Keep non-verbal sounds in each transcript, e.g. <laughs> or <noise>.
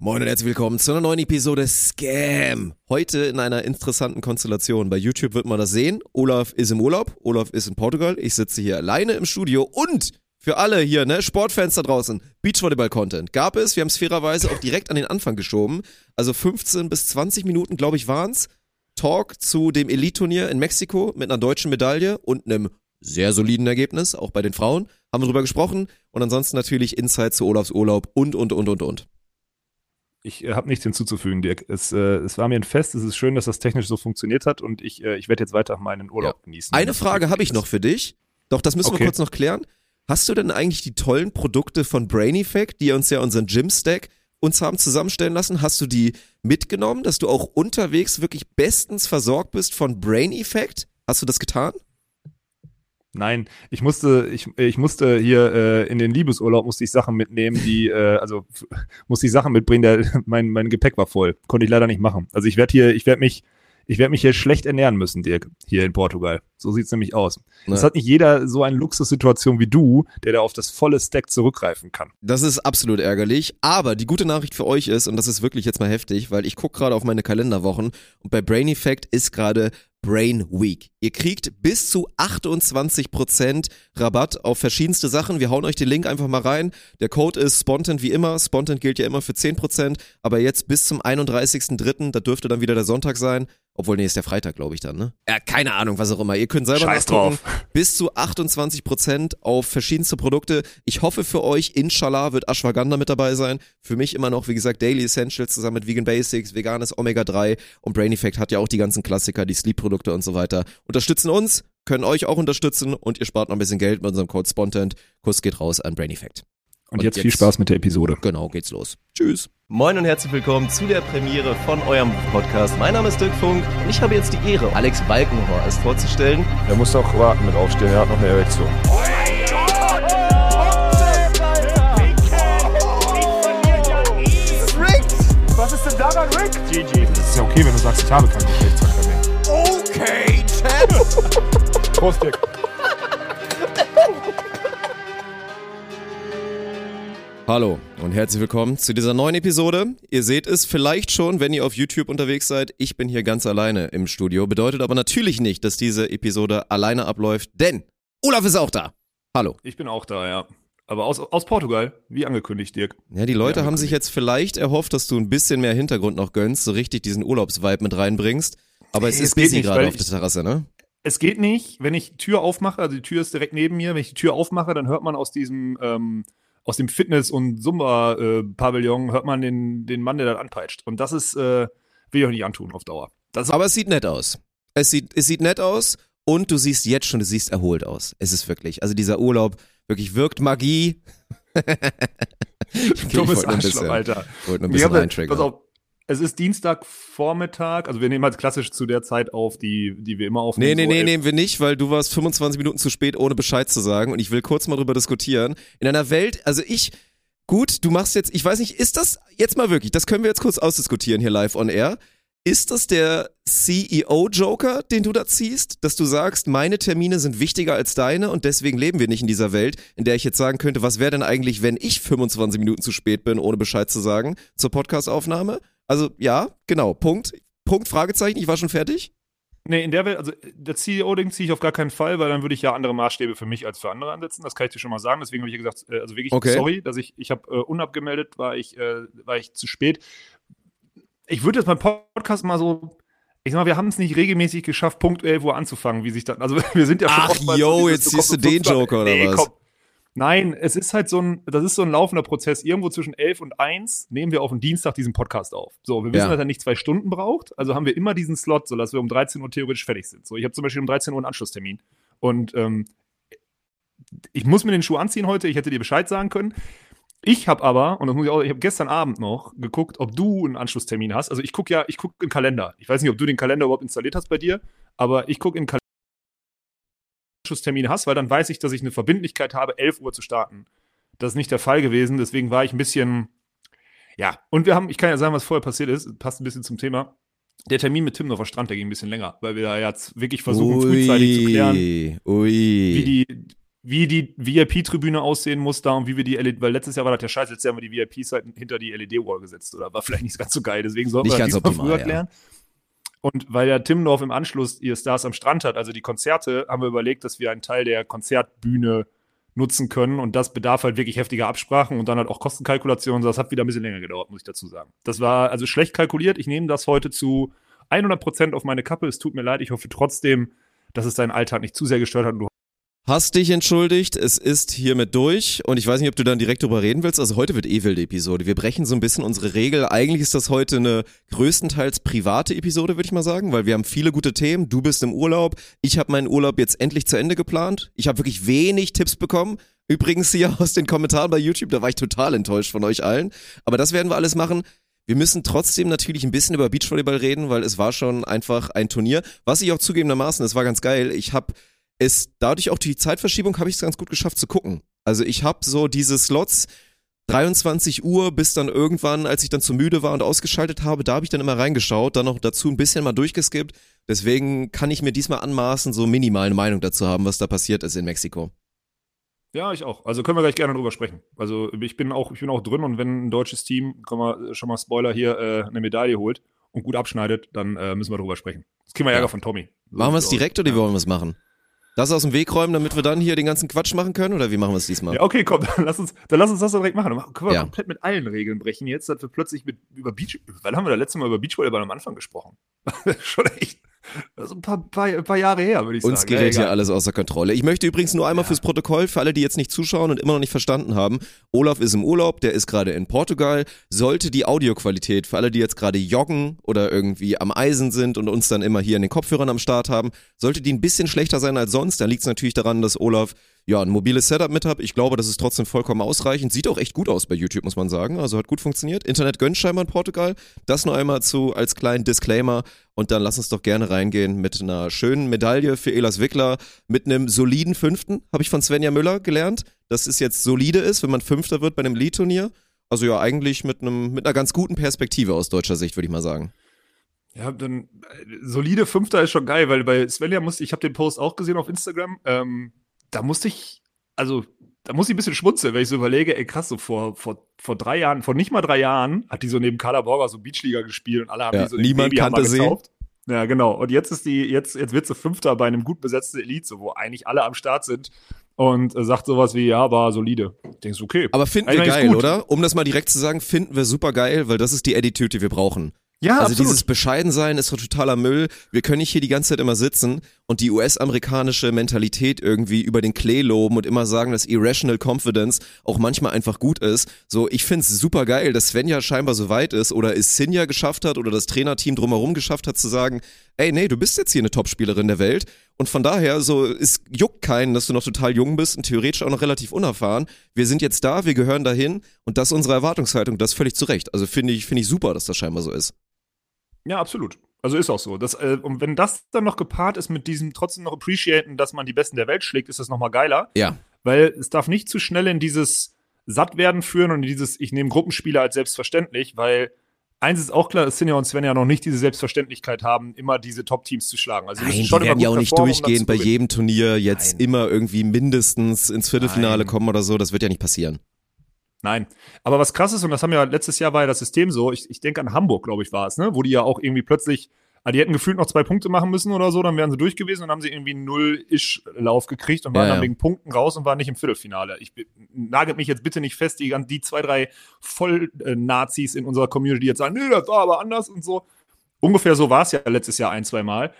Moin und herzlich willkommen zu einer neuen Episode Scam. Heute in einer interessanten Konstellation. Bei YouTube wird man das sehen. Olaf ist im Urlaub, Olaf ist in Portugal. Ich sitze hier alleine im Studio und für alle hier, ne, Sportfans da draußen, Beachvolleyball-Content gab es. Wir haben es fairerweise auch direkt an den Anfang geschoben. Also 15 bis 20 Minuten, glaube ich, waren's. Talk zu dem Elite-Turnier in Mexiko mit einer deutschen Medaille und einem sehr soliden Ergebnis, auch bei den Frauen. Haben wir drüber gesprochen. Und ansonsten natürlich Insight zu Olafs Urlaub und, und, und, und, und. Ich äh, habe nichts hinzuzufügen, Dirk. Es, äh, es war mir ein Fest. Es ist schön, dass das technisch so funktioniert hat und ich, äh, ich werde jetzt weiter meinen Urlaub ja. genießen. Eine Frage habe ich noch für dich. Doch, das müssen okay. wir kurz noch klären. Hast du denn eigentlich die tollen Produkte von Brain Effect, die uns ja unseren Gym Stack uns haben zusammenstellen lassen, hast du die mitgenommen, dass du auch unterwegs wirklich bestens versorgt bist von Brain Effect? Hast du das getan? Nein, ich musste, ich, ich musste hier äh, in den Liebesurlaub musste ich Sachen mitnehmen, die, äh, also musste ich Sachen mitbringen, der, <laughs> mein, mein Gepäck war voll. Konnte ich leider nicht machen. Also ich werde hier, ich werde mich, ich werde mich hier schlecht ernähren müssen, Dirk, hier in Portugal. So sieht's nämlich aus. Das hat nicht jeder so eine Luxussituation wie du, der da auf das volle Stack zurückgreifen kann. Das ist absolut ärgerlich, aber die gute Nachricht für euch ist, und das ist wirklich jetzt mal heftig, weil ich gucke gerade auf meine Kalenderwochen und bei Brain Effect ist gerade Brain Week. Ihr kriegt bis zu 28% Rabatt auf verschiedenste Sachen. Wir hauen euch den Link einfach mal rein. Der Code ist Spontan wie immer. Spontan gilt ja immer für 10%, aber jetzt bis zum 31.03., da dürfte dann wieder der Sonntag sein, obwohl, nee, ist der Freitag, glaube ich dann, ne? Ja, keine Ahnung, was auch immer. Ihr könnt selber Scheiß drauf. <laughs> Bis zu 28% auf verschiedenste Produkte. Ich hoffe für euch, inshallah wird Ashwagandha mit dabei sein. Für mich immer noch, wie gesagt, Daily Essentials zusammen mit Vegan Basics, veganes Omega 3 und Brain Effect hat ja auch die ganzen Klassiker, die Sleep-Produkte und so weiter. Unterstützen uns, können euch auch unterstützen und ihr spart noch ein bisschen Geld mit unserem Code Spontent. Kuss geht raus an Brain Effect. Und, und jetzt, jetzt viel Spaß mit der Episode. Genau, geht's los. Tschüss. Moin und herzlich willkommen zu der Premiere von eurem Podcast. Mein Name ist Dirk Funk und ich habe jetzt die Ehre, Alex Balkenhorst vorzustellen. Er muss auch warten mit aufstehen, er hat noch eine Erektion. Was ist denn daran Rick? GG. Das ist ja okay, wenn du sagst, ich habe keinen Geschlechtsverkehr mehr. Okay, Chat. Prost, Dirk. Hallo herzlich willkommen zu dieser neuen Episode. Ihr seht es vielleicht schon, wenn ihr auf YouTube unterwegs seid. Ich bin hier ganz alleine im Studio. Bedeutet aber natürlich nicht, dass diese Episode alleine abläuft, denn Olaf ist auch da. Hallo. Ich bin auch da, ja. Aber aus, aus Portugal, wie angekündigt, Dirk. Ja, die Leute haben sich jetzt vielleicht erhofft, dass du ein bisschen mehr Hintergrund noch gönnst, so richtig diesen Urlaubsvibe mit reinbringst. Aber es nee, ist busy gerade auf der Terrasse, ne? Es geht nicht, wenn ich Tür aufmache, also die Tür ist direkt neben mir, wenn ich die Tür aufmache, dann hört man aus diesem ähm, aus dem Fitness- und Zumba-Pavillon hört man den, den Mann, der da anpeitscht. Und das ist, äh, will ich auch nicht antun auf Dauer. Aber es sieht nett aus. Es sieht, es sieht nett aus und du siehst jetzt schon, du siehst erholt aus. Es ist wirklich, also dieser Urlaub wirklich wirkt Magie. okay, <laughs> Dummes Arschloch, Alter. Wollte nur ein bisschen reintriggern. Pass auf, es ist Dienstagvormittag, also wir nehmen halt klassisch zu der Zeit auf, die, die wir immer aufnehmen. Nee, nee, so nee, nehmen wir nicht, weil du warst 25 Minuten zu spät, ohne Bescheid zu sagen. Und ich will kurz mal drüber diskutieren. In einer Welt, also ich, gut, du machst jetzt, ich weiß nicht, ist das jetzt mal wirklich, das können wir jetzt kurz ausdiskutieren hier live on air. Ist das der CEO-Joker, den du da ziehst, dass du sagst, meine Termine sind wichtiger als deine und deswegen leben wir nicht in dieser Welt, in der ich jetzt sagen könnte, was wäre denn eigentlich, wenn ich 25 Minuten zu spät bin, ohne Bescheid zu sagen, zur Podcastaufnahme? Also ja, genau. Punkt. Punkt, Fragezeichen. Ich war schon fertig. Nee, in der Welt, also der CEO-Ding ziehe ich auf gar keinen Fall, weil dann würde ich ja andere Maßstäbe für mich als für andere ansetzen. Das kann ich dir schon mal sagen. Deswegen habe ich gesagt, äh, also wirklich okay. sorry, dass ich, ich habe äh, unabgemeldet, war ich, äh, war ich zu spät. Ich würde jetzt beim Podcast mal so, ich sag mal, wir haben es nicht regelmäßig geschafft, Punkt 11 Uhr anzufangen, wie sich dann, also <laughs> wir sind ja schon Ach, yo, jetzt siehst du den Joker oder nee, was? Komm, Nein, es ist halt so ein, das ist so ein laufender Prozess. Irgendwo zwischen 11 und 1 nehmen wir auf den Dienstag diesen Podcast auf. So, wir wissen, ja. dass er nicht zwei Stunden braucht. Also haben wir immer diesen Slot, sodass wir um 13 Uhr theoretisch fertig sind. So, ich habe zum Beispiel um 13 Uhr einen Anschlusstermin. Und ähm, ich muss mir den Schuh anziehen heute. Ich hätte dir Bescheid sagen können. Ich habe aber, und das muss ich auch, ich habe gestern Abend noch geguckt, ob du einen Anschlusstermin hast. Also ich gucke ja, ich gucke im Kalender. Ich weiß nicht, ob du den Kalender überhaupt installiert hast bei dir, aber ich gucke im Kalender. Anschlusstermine hast, weil dann weiß ich, dass ich eine Verbindlichkeit habe, 11 Uhr zu starten. Das ist nicht der Fall gewesen, deswegen war ich ein bisschen, ja. Und wir haben, ich kann ja sagen, was vorher passiert ist, passt ein bisschen zum Thema. Der Termin mit Tim auf der Strand, der ging ein bisschen länger, weil wir da jetzt wirklich versuchen, Ui. frühzeitig zu klären, Ui. wie die, wie die VIP-Tribüne aussehen muss da und wie wir die LED, weil letztes Jahr war das der Scheiß, letztes Jahr haben wir die VIPs halt hinter die LED-Wall gesetzt oder war <laughs> vielleicht nicht ganz so geil, deswegen sollten Nicht wir ganz das diesmal optimal, früher ja. klären. Und weil ja Timmendorf im Anschluss ihr Stars am Strand hat, also die Konzerte, haben wir überlegt, dass wir einen Teil der Konzertbühne nutzen können und das bedarf halt wirklich heftiger Absprachen und dann halt auch Kostenkalkulationen. Das hat wieder ein bisschen länger gedauert, muss ich dazu sagen. Das war also schlecht kalkuliert. Ich nehme das heute zu 100 Prozent auf meine Kappe. Es tut mir leid. Ich hoffe trotzdem, dass es deinen Alltag nicht zu sehr gestört hat und du Hast dich entschuldigt, es ist hiermit durch und ich weiß nicht, ob du dann direkt drüber reden willst. Also heute wird eh wilde Episode. Wir brechen so ein bisschen unsere Regel. Eigentlich ist das heute eine größtenteils private Episode, würde ich mal sagen, weil wir haben viele gute Themen. Du bist im Urlaub, ich habe meinen Urlaub jetzt endlich zu Ende geplant. Ich habe wirklich wenig Tipps bekommen. Übrigens hier aus den Kommentaren bei YouTube, da war ich total enttäuscht von euch allen. Aber das werden wir alles machen. Wir müssen trotzdem natürlich ein bisschen über Beachvolleyball reden, weil es war schon einfach ein Turnier. Was ich auch zugegebenermaßen, es war ganz geil. Ich habe es dadurch auch die Zeitverschiebung habe ich es ganz gut geschafft zu gucken. Also ich habe so diese Slots 23 Uhr bis dann irgendwann, als ich dann zu müde war und ausgeschaltet habe, da habe ich dann immer reingeschaut, dann noch dazu ein bisschen mal durchgeskippt. Deswegen kann ich mir diesmal anmaßen, so minimal eine Meinung dazu haben, was da passiert ist in Mexiko. Ja, ich auch. Also können wir gleich gerne drüber sprechen. Also ich bin auch, ich bin auch drin und wenn ein deutsches Team, kann man schon mal Spoiler hier, äh, eine Medaille holt und gut abschneidet, dann äh, müssen wir drüber sprechen. Das kriegen wir Ärger Ja. von Tommy. So Machen wir es direkt oder wie wollen wir es machen? Das aus dem Weg räumen, damit wir dann hier den ganzen Quatsch machen können oder wie machen wir es diesmal? Ja, okay, komm, dann lass uns, dann lass uns das direkt machen. Dann können wir Ja. komplett mit allen Regeln brechen jetzt, dass wir plötzlich mit, über Beach, wann haben wir das letzte Mal über Beachvolleyball am Anfang gesprochen? <laughs> Schon echt, das ist ein paar, paar, paar Jahre her, würde ich Uns sagen. Ja, gerät hier egal. alles außer Kontrolle. Ich möchte übrigens nur einmal fürs Protokoll, für alle, die jetzt nicht zuschauen und immer noch nicht verstanden haben, Olaf ist im Urlaub, der ist gerade in Portugal. Sollte die Audioqualität, für alle, die jetzt gerade joggen oder irgendwie am Eisen sind und uns dann immer hier in den Kopfhörern am Start haben, sollte die ein bisschen schlechter sein als sonst, dann liegt es natürlich daran, dass Olaf ja ein mobiles Setup mit hat. Ich glaube, das ist trotzdem vollkommen ausreichend. Sieht auch echt gut aus bei YouTube, muss man sagen. Also hat gut funktioniert. Internet gönnt scheinbar in Portugal. Das nur einmal zu als kleinen Disclaimer. Und dann lass uns doch gerne reingehen mit einer schönen Medaille für Elas Wickler, mit einem soliden Fünften, habe ich von Svenja Müller gelernt, dass es jetzt solide ist, wenn man Fünfter wird bei einem Lead-Turnier. Also ja, eigentlich mit einem mit einer ganz guten Perspektive aus deutscher Sicht, würde ich mal sagen. Ja, dann äh, solide Fünfter ist schon geil, weil bei Svenja musste ich habe den Post auch gesehen auf Instagram. Ähm, da musste ich, also da muss ich ein bisschen schmunzeln, wenn ich so überlege, ey krass, so vor, vor, vor drei Jahren, vor nicht mal drei Jahren hat die so neben Carla Borger so Beachliga gespielt und alle haben Ja, die so niemand kannte sie. Ja, genau. Und jetzt ist die, jetzt, jetzt wird sie Fünfter bei einem gut besetzten Elite, so, wo eigentlich alle am Start sind und äh, sagt sowas wie, ja, war solide. Denkst okay. Aber finden wir geil, oder? Um das mal direkt zu sagen, finden wir super geil, weil das ist die Attitude, die wir brauchen. Ja, Also dieses Bescheidensein ist totaler Müll. Wir können nicht hier die ganze Zeit immer sitzen und die US-amerikanische Mentalität irgendwie über den Klee loben und immer sagen, dass Irrational Confidence auch manchmal einfach gut ist. So, ich find's super geil, dass Svenja scheinbar so weit ist oder es Sinja geschafft hat oder das Trainerteam drumherum geschafft hat zu sagen, ey, nee, du bist jetzt hier eine Topspielerin der Welt und von daher so, es juckt keinen, dass du noch total jung bist und theoretisch auch noch relativ unerfahren. Wir sind jetzt da, wir gehören dahin und das ist unsere Erwartungshaltung, das völlig zu Recht. Also finde ich, finde ich super, dass das scheinbar so ist. Ja, absolut. Also ist auch so. Das, äh, und wenn das dann noch gepaart ist mit diesem trotzdem noch appreciaten, dass man die Besten der Welt schlägt, ist das nochmal geiler. Ja. Weil es darf nicht zu schnell in dieses Sattwerden führen und in dieses, ich nehme Gruppenspiele als selbstverständlich, weil eins ist auch klar, dass Sinja und Sven ja noch nicht diese Selbstverständlichkeit haben, immer diese Top-Teams zu schlagen. Also Nein, müssen die schon immer werden ja auch nicht um durchgehend zu bei jedem Turnier jetzt Nein. immer irgendwie mindestens ins Viertelfinale Nein. kommen oder so. Das wird ja nicht passieren. Nein. Aber was krass ist, und das haben ja letztes Jahr war ja das System so, ich, ich denke an Hamburg, glaube ich, war es, ne? Wo die ja auch irgendwie plötzlich, ah, die hätten gefühlt noch zwei Punkte machen müssen oder so, dann wären sie durch gewesen und haben sie irgendwie einen Null-Ish-Lauf gekriegt und waren Ja, dann ja. wegen Punkten raus und waren nicht im Viertelfinale. Ich nagelt mich jetzt bitte nicht fest, die, die zwei, drei Voll-Nazis in unserer Community die jetzt sagen, nee, das war aber anders und so. Ungefähr so war es ja letztes Jahr ein, zwei Mal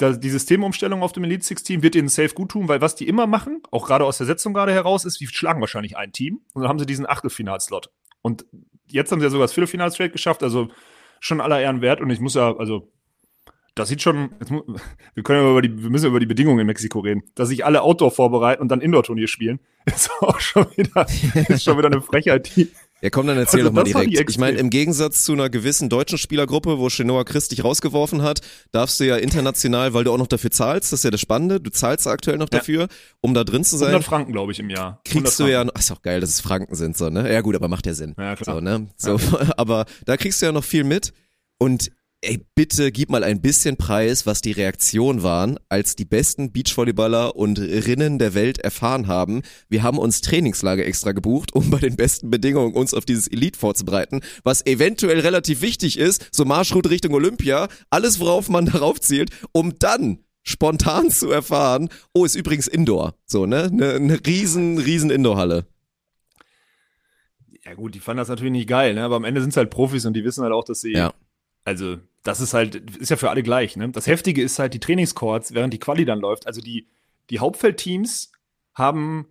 die Systemumstellung auf dem Elite Six Team wird ihnen safe gut tun, weil was die immer machen, auch gerade aus der Setzung gerade heraus, ist, die schlagen wahrscheinlich ein Team und dann haben sie diesen Achtelfinalslot. Und jetzt haben sie ja sogar das Viertelfinal straight geschafft, also schon aller Ehren wert und ich muss ja, also das sieht schon, jetzt mu- <laughs> wir können ja über die, wir müssen über die Bedingungen in Mexiko reden, dass sich alle Outdoor vorbereiten und dann Indoor-Turnier spielen, <laughs> ist auch schon wieder, ist schon wieder eine Frechheit, die, Ja, komm, dann erzähl Also doch mal direkt. ich meine, im Gegensatz zu einer gewissen deutschen Spielergruppe, wo Chenoa Christ dich rausgeworfen hat, darfst du ja international, weil du auch noch dafür zahlst, das ist ja das Spannende, du zahlst aktuell noch Ja. dafür, um da drin zu sein. 100 Franken, glaube ich, im Jahr. 100 kriegst du ja, ach, ist auch geil, dass es Franken sind, so, ne? Ja gut, aber macht ja Sinn. Ja, klar. So, ne? So, <laughs> aber da kriegst du ja noch viel mit und Ey, bitte gib mal ein bisschen Preis, was die Reaktionen waren, als die besten Beachvolleyballer und Rinnen der Welt erfahren haben. Wir haben uns Trainingslager extra gebucht, um bei den besten Bedingungen uns auf dieses Elite vorzubereiten, was eventuell relativ wichtig ist, so Marschroute Richtung Olympia, alles worauf man <laughs> darauf zielt, um dann spontan zu erfahren, oh, ist übrigens Indoor. So, ne? Eine, eine riesen, riesen Indoorhalle. Ja gut, die fanden das natürlich nicht geil, ne? aber am Ende sind es halt Profis und die wissen halt auch, dass sie Ja. Also, das ist halt, ist ja für alle gleich, ne? Das Heftige ist halt die Trainingscourts, während die Quali dann läuft. Also die, die Hauptfeldteams haben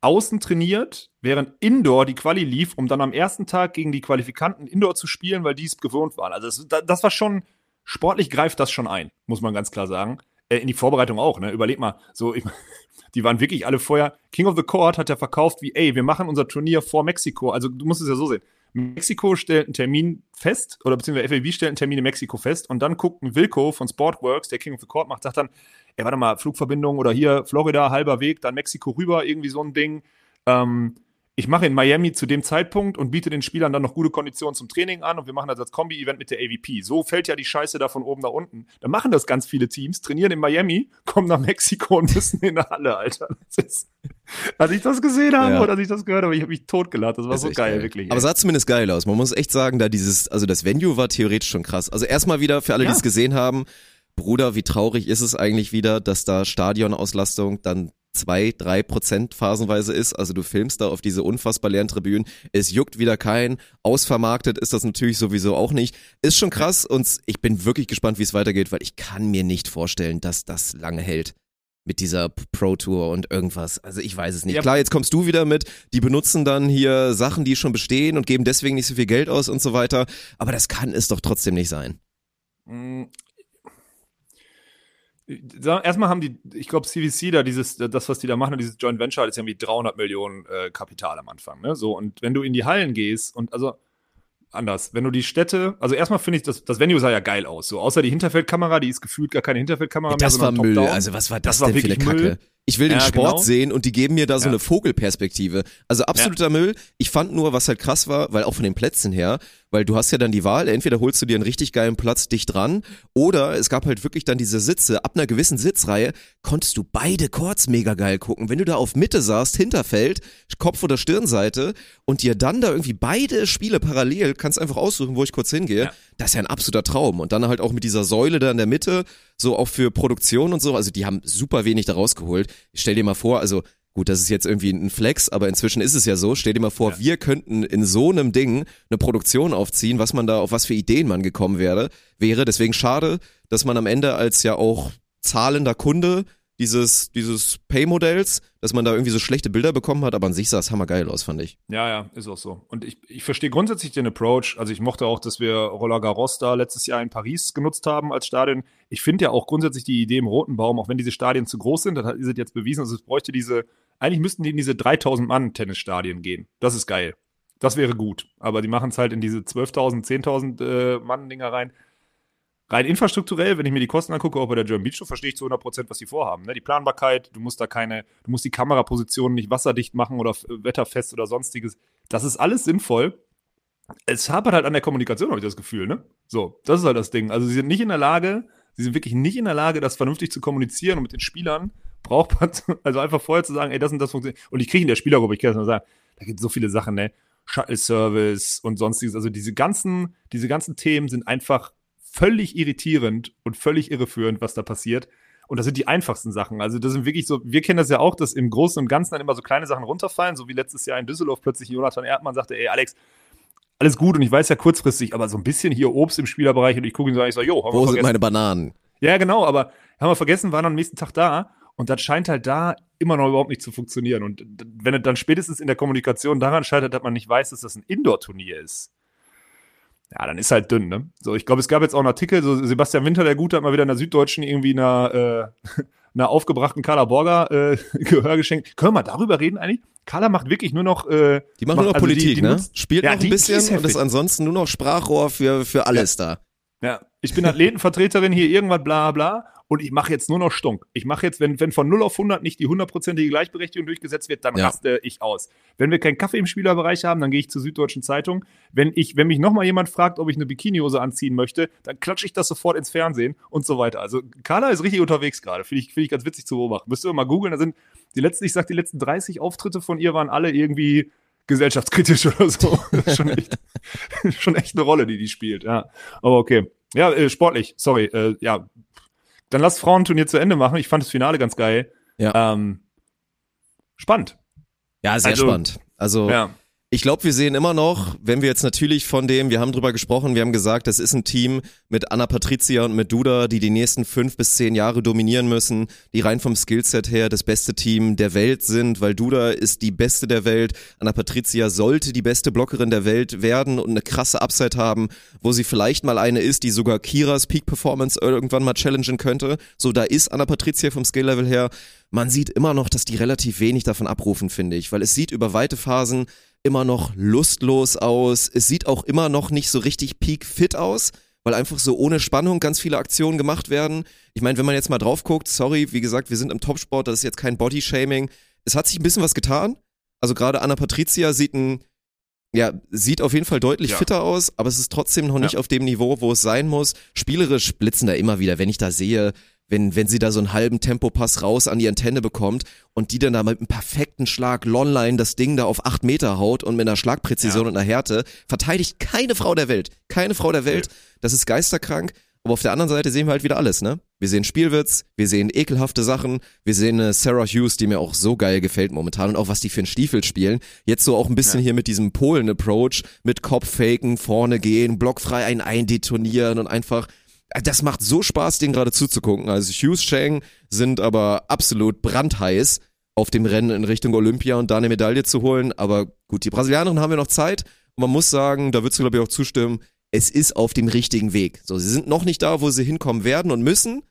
außen trainiert, während Indoor die Quali lief, um dann am ersten Tag gegen die Qualifikanten Indoor zu spielen, weil die es gewohnt waren. Also das, das- war schon, sportlich greift das schon ein, muss man ganz klar sagen. Äh, in die Vorbereitung auch, ne? Überleg mal, so, ich, <laughs> die waren wirklich alle vorher. King of the Court hat ja verkauft wie, ey, wir machen unser Turnier vor Mexiko. Also du musst es ja so sehen. Mexiko stellt einen Termin fest, oder beziehungsweise FAB stellt einen Termin in Mexiko fest und dann guckt ein Wilco von Sportworks, der King of the Court macht, sagt dann, ey, warte mal, Flugverbindung oder hier Florida, halber Weg, dann Mexiko rüber, irgendwie so ein Ding. Ähm, ich mache in Miami zu dem Zeitpunkt und biete den Spielern dann noch gute Konditionen zum Training an und wir machen das als Kombi-Event mit der AVP. So fällt ja die Scheiße da von oben nach unten. Dann machen das ganz viele Teams, trainieren in Miami, <laughs> kommen nach Mexiko und müssen in der Halle, Alter. Ist, als ich das gesehen habe Ja. oder als ich das gehört habe, ich habe mich totgelacht. Das war Das so echt geil, wirklich. Aber ey. es sah zumindest geil aus. Man muss echt sagen, da dieses, also das Venue war theoretisch schon krass. Also erstmal wieder für alle, die Ja. es gesehen haben, Bruder, wie traurig ist es eigentlich wieder, dass da Stadionauslastung dann zwei, drei Prozent phasenweise ist. Also du filmst da auf diese unfassbar leeren Tribünen. Es juckt wieder kein. Ausvermarktet ist das natürlich sowieso auch nicht. Ist schon krass und ich bin wirklich gespannt, wie es weitergeht, weil ich kann mir nicht vorstellen, dass das lange hält mit dieser Pro Tour und irgendwas. Also ich weiß es nicht. Ja. Klar, jetzt kommst du wieder mit, die benutzen dann hier Sachen, die schon bestehen und geben deswegen nicht so viel Geld aus und so weiter. Aber das kann es doch trotzdem nicht sein. Erstmal haben die, ich glaube, CVC da dieses, das, was die da machen, dieses Joint Venture, das ist irgendwie 300 Millionen äh, Kapital am Anfang, ne? So, und wenn du in die Hallen gehst und, also, anders, wenn du die Städte, also erstmal finde ich, das, das Venue sah ja geil aus, so, außer die Hinterfeldkamera, die ist gefühlt gar keine Hinterfeldkamera mehr, das war Müll. Also was war das, Das war denn für eine Kacke? Müll. Ich will den Ja, Sport genau. sehen und die geben mir da so Ja. eine Vogelperspektive. Also absoluter Müll. Ich fand nur, was halt krass war, weil auch von den Plätzen her, weil du hast ja dann die Wahl, entweder holst du dir einen richtig geilen Platz dicht dran oder es gab halt wirklich dann diese Sitze. Ab einer gewissen Sitzreihe konntest du beide Chords mega geil gucken. Wenn du da auf Mitte saßt, Hinterfeld, Kopf- oder Stirnseite und dir dann da irgendwie beide Spiele parallel, kannst einfach aussuchen, wo ich kurz hingehe. Ja. Das ist ja ein absoluter Traum. Und dann halt auch mit dieser Säule da in der Mitte, so auch für Produktion und so. Also die haben super wenig da rausgeholt. Stell dir mal vor, also gut, das ist jetzt irgendwie ein Flex, aber inzwischen ist es ja so. Stell dir mal vor, Ja. wir könnten in so einem Ding eine Produktion aufziehen, was man da, auf was für Ideen man gekommen wäre, wäre. Deswegen schade, dass man am Ende als ja auch zahlender Kunde dieses, dieses Pay-Modells, dass man da irgendwie so schlechte Bilder bekommen hat, aber an sich sah es hammergeil aus, fand ich. Ja, ja, ist auch so. Und ich, ich verstehe grundsätzlich den Approach. Also ich mochte auch, dass wir Roland Garros da letztes Jahr in Paris genutzt haben als Stadion. Ich finde ja auch grundsätzlich die Idee im Roten Baum, auch wenn diese Stadien zu groß sind, das ist es jetzt bewiesen, also es bräuchte diese, eigentlich müssten die in diese 3000 Mann Tennisstadien gehen. Das ist geil. Das wäre gut. Aber die machen es halt in diese 12.000, 10.000 äh, Mann Dinger rein. Rein infrastrukturell, wenn ich mir die Kosten angucke, auch bei der German Beach Show, verstehe ich zu 100 Prozent, was die vorhaben. Ne? Die Planbarkeit, du musst da keine, du musst die Kamerapositionen nicht wasserdicht machen oder wetterfest oder sonstiges. Das ist alles sinnvoll. Es hapert halt an der Kommunikation, habe ich das Gefühl, ne? So, das ist halt das Ding. Also sie sind nicht in der Lage, sie sind wirklich nicht in der Lage, das vernünftig zu kommunizieren und mit den Spielern braucht man, also einfach vorher zu sagen, ey, das und das funktioniert. Und ich kriege in der Spielergruppe, ich kann das nur sagen, da gibt es so viele Sachen, ne? Shuttle-Service und sonstiges. Also diese ganzen, diese ganzen Themen sind einfach völlig irritierend und völlig irreführend, was da passiert. Und das sind die einfachsten Sachen. Also das sind wirklich so, wir kennen das ja auch, dass im Großen und Ganzen dann immer so kleine Sachen runterfallen, so wie letztes Jahr in Düsseldorf plötzlich Jonathan Erdmann sagte, ey Alex, alles gut und ich weiß ja kurzfristig, aber so ein bisschen hier Obst im Spielerbereich und ich gucke ihn so an, ich so, jo, haben wir Wo sind vergessen. meine Bananen? Ja, genau, aber haben wir vergessen, waren am nächsten Tag da und das scheint halt da immer noch überhaupt nicht zu funktionieren. Und wenn es dann spätestens in der Kommunikation daran scheitert, dass man nicht weiß, dass das ein Indoor-Turnier ist, ja, dann ist halt dünn, ne? So, ich glaube, es gab jetzt auch einen Artikel, so Sebastian Winter, der Gute, hat mal wieder in der Süddeutschen irgendwie einer, äh, <laughs> einer aufgebrachten Carla Borger äh, <laughs> Gehör geschenkt. Können wir mal darüber reden eigentlich? Carla macht wirklich nur noch äh, Die machen nur noch also die- Politik, die ne? nutzt- Spielt Ja, noch die- ein die bisschen ist und ist ansonsten nur noch Sprachrohr für, für alles da. Ja, ich bin Athletenvertreterin hier, irgendwas, bla bla. Und ich mache jetzt nur noch Stunk. Ich mache jetzt, wenn, wenn von 0 auf 100 nicht die hundertprozentige Gleichberechtigung durchgesetzt wird, dann Ja. raste ich aus. Wenn wir keinen Kaffee im Spielerbereich haben, dann gehe ich zur Süddeutschen Zeitung. Wenn ich, wenn mich nochmal jemand fragt, ob ich eine Bikinihose anziehen möchte, dann klatsche ich das sofort ins Fernsehen und so weiter. Also Carla ist richtig unterwegs gerade. Finde ich, finde ich ganz witzig zu beobachten. Müsst ihr mal googeln, da sind die letzten, ich sag, die letzten 30 Auftritte von ihr waren alle irgendwie gesellschaftskritisch <laughs> oder so. Das ist schon echt, <laughs> schon echt eine Rolle, die die spielt. Ja, aber okay. Ja, äh, sportlich. Sorry. Äh, ja, dann lass Frauenturnier zu Ende machen. Ich fand das Finale ganz geil. Ja. Ähm, spannend. Ja, sehr Also- spannend. Also Ja. Ich glaube, wir sehen immer noch, wenn wir jetzt natürlich von dem, wir haben drüber gesprochen, wir haben gesagt, das ist ein Team mit Anna Patricia und mit Duda, die die nächsten fünf bis zehn Jahre dominieren müssen, die rein vom Skillset her das beste Team der Welt sind, weil Duda ist die beste der Welt, Anna Patricia sollte die beste Blockerin der Welt werden und eine krasse Upside haben, wo sie vielleicht mal eine ist, die sogar Kiras Peak Performance irgendwann mal challengen könnte. So, da ist Anna Patricia vom Skill-Level her. Man sieht immer noch, dass die relativ wenig davon abrufen, finde ich, weil es sieht über weite Phasen immer noch lustlos aus. Es sieht auch immer noch nicht so richtig peak fit aus, weil einfach so ohne Spannung ganz viele Aktionen gemacht werden. Ich meine, wenn man jetzt mal drauf guckt, sorry, wie gesagt, wir sind im Topsport, das ist jetzt kein Body-Shaming. Es hat sich ein bisschen was getan. Also gerade Anna Patricia sieht ein, ja, sieht auf jeden Fall deutlich Ja. fitter aus, aber es ist trotzdem noch nicht Ja. auf dem Niveau, wo es sein muss. Spielerisch blitzen da immer wieder, wenn ich da sehe, wenn, wenn sie da so einen halben Tempopass raus an die Antenne bekommt und die dann da mit einem perfekten Schlag Longline das Ding da auf acht Meter haut und mit einer Schlagpräzision Ja. und einer Härte, verteidigt keine Frau der Welt. Keine Frau der Welt. Das ist geisterkrank. Aber auf der anderen Seite sehen wir halt wieder alles, ne? Wir sehen Spielwitz, wir sehen ekelhafte Sachen, wir sehen eine Sarah Hughes, die mir auch so geil gefällt momentan und auch was die für einen Stiefel spielen. Jetzt so auch ein bisschen hier mit diesem Polen-Approach, mit Kopffaken, vorne gehen, blockfrei einen eindetonieren und einfach das macht so Spaß, den gerade zuzugucken. Also Hughes Chang sind aber absolut brandheiß auf dem Rennen in Richtung Olympia und da eine Medaille zu holen. Aber gut, die Brasilianerin haben wir noch Zeit. Und man muss sagen, da würdest du glaube ich auch zustimmen, es ist auf dem richtigen Weg. So, sie sind noch nicht da, wo sie hinkommen werden und müssen.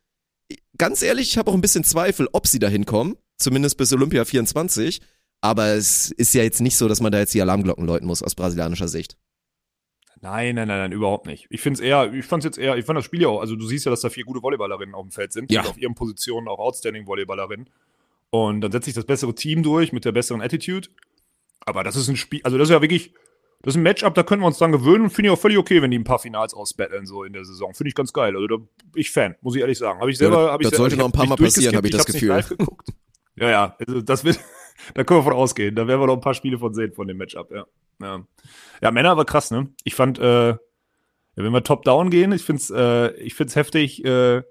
Ganz ehrlich, ich habe auch ein bisschen Zweifel, ob sie da hinkommen. Zumindest bis Olympia 24. Aber es ist ja jetzt nicht so, dass man da jetzt die Alarmglocken läuten muss aus brasilianischer Sicht. Nein, nein, nein, nein, überhaupt nicht. Ich finde es eher, ich fand es jetzt eher, ich fand das Spiel ja auch, also du siehst ja, dass da vier gute Volleyballerinnen auf dem Feld sind, Ja. auf ihren Positionen auch outstanding Volleyballerinnen. Und dann setzt sich das bessere Team durch mit der besseren Attitude. Aber das ist ein Spiel, also das ist ja wirklich, das ist ein Matchup, da können wir uns dran gewöhnen und finde ich auch völlig okay, wenn die ein paar Finals ausbattlen so in der Saison. Finde ich ganz geil. Also da ich Fan, muss ich ehrlich sagen. Habe ich Ja, selber, das- habe ich das selber- sollte ich noch ein paar Mal passieren, habe ich das hab's nicht Gefühl. <laughs> Ja, ja, also das wird, <laughs> da können wir von ausgehen. Da werden wir noch ein paar Spiele von sehen von dem Matchup, ja. Ja, ja Männer war krass, ne? Ich fand, äh, wenn wir top-down gehen, ich find's, äh, ich find's heftig, äh,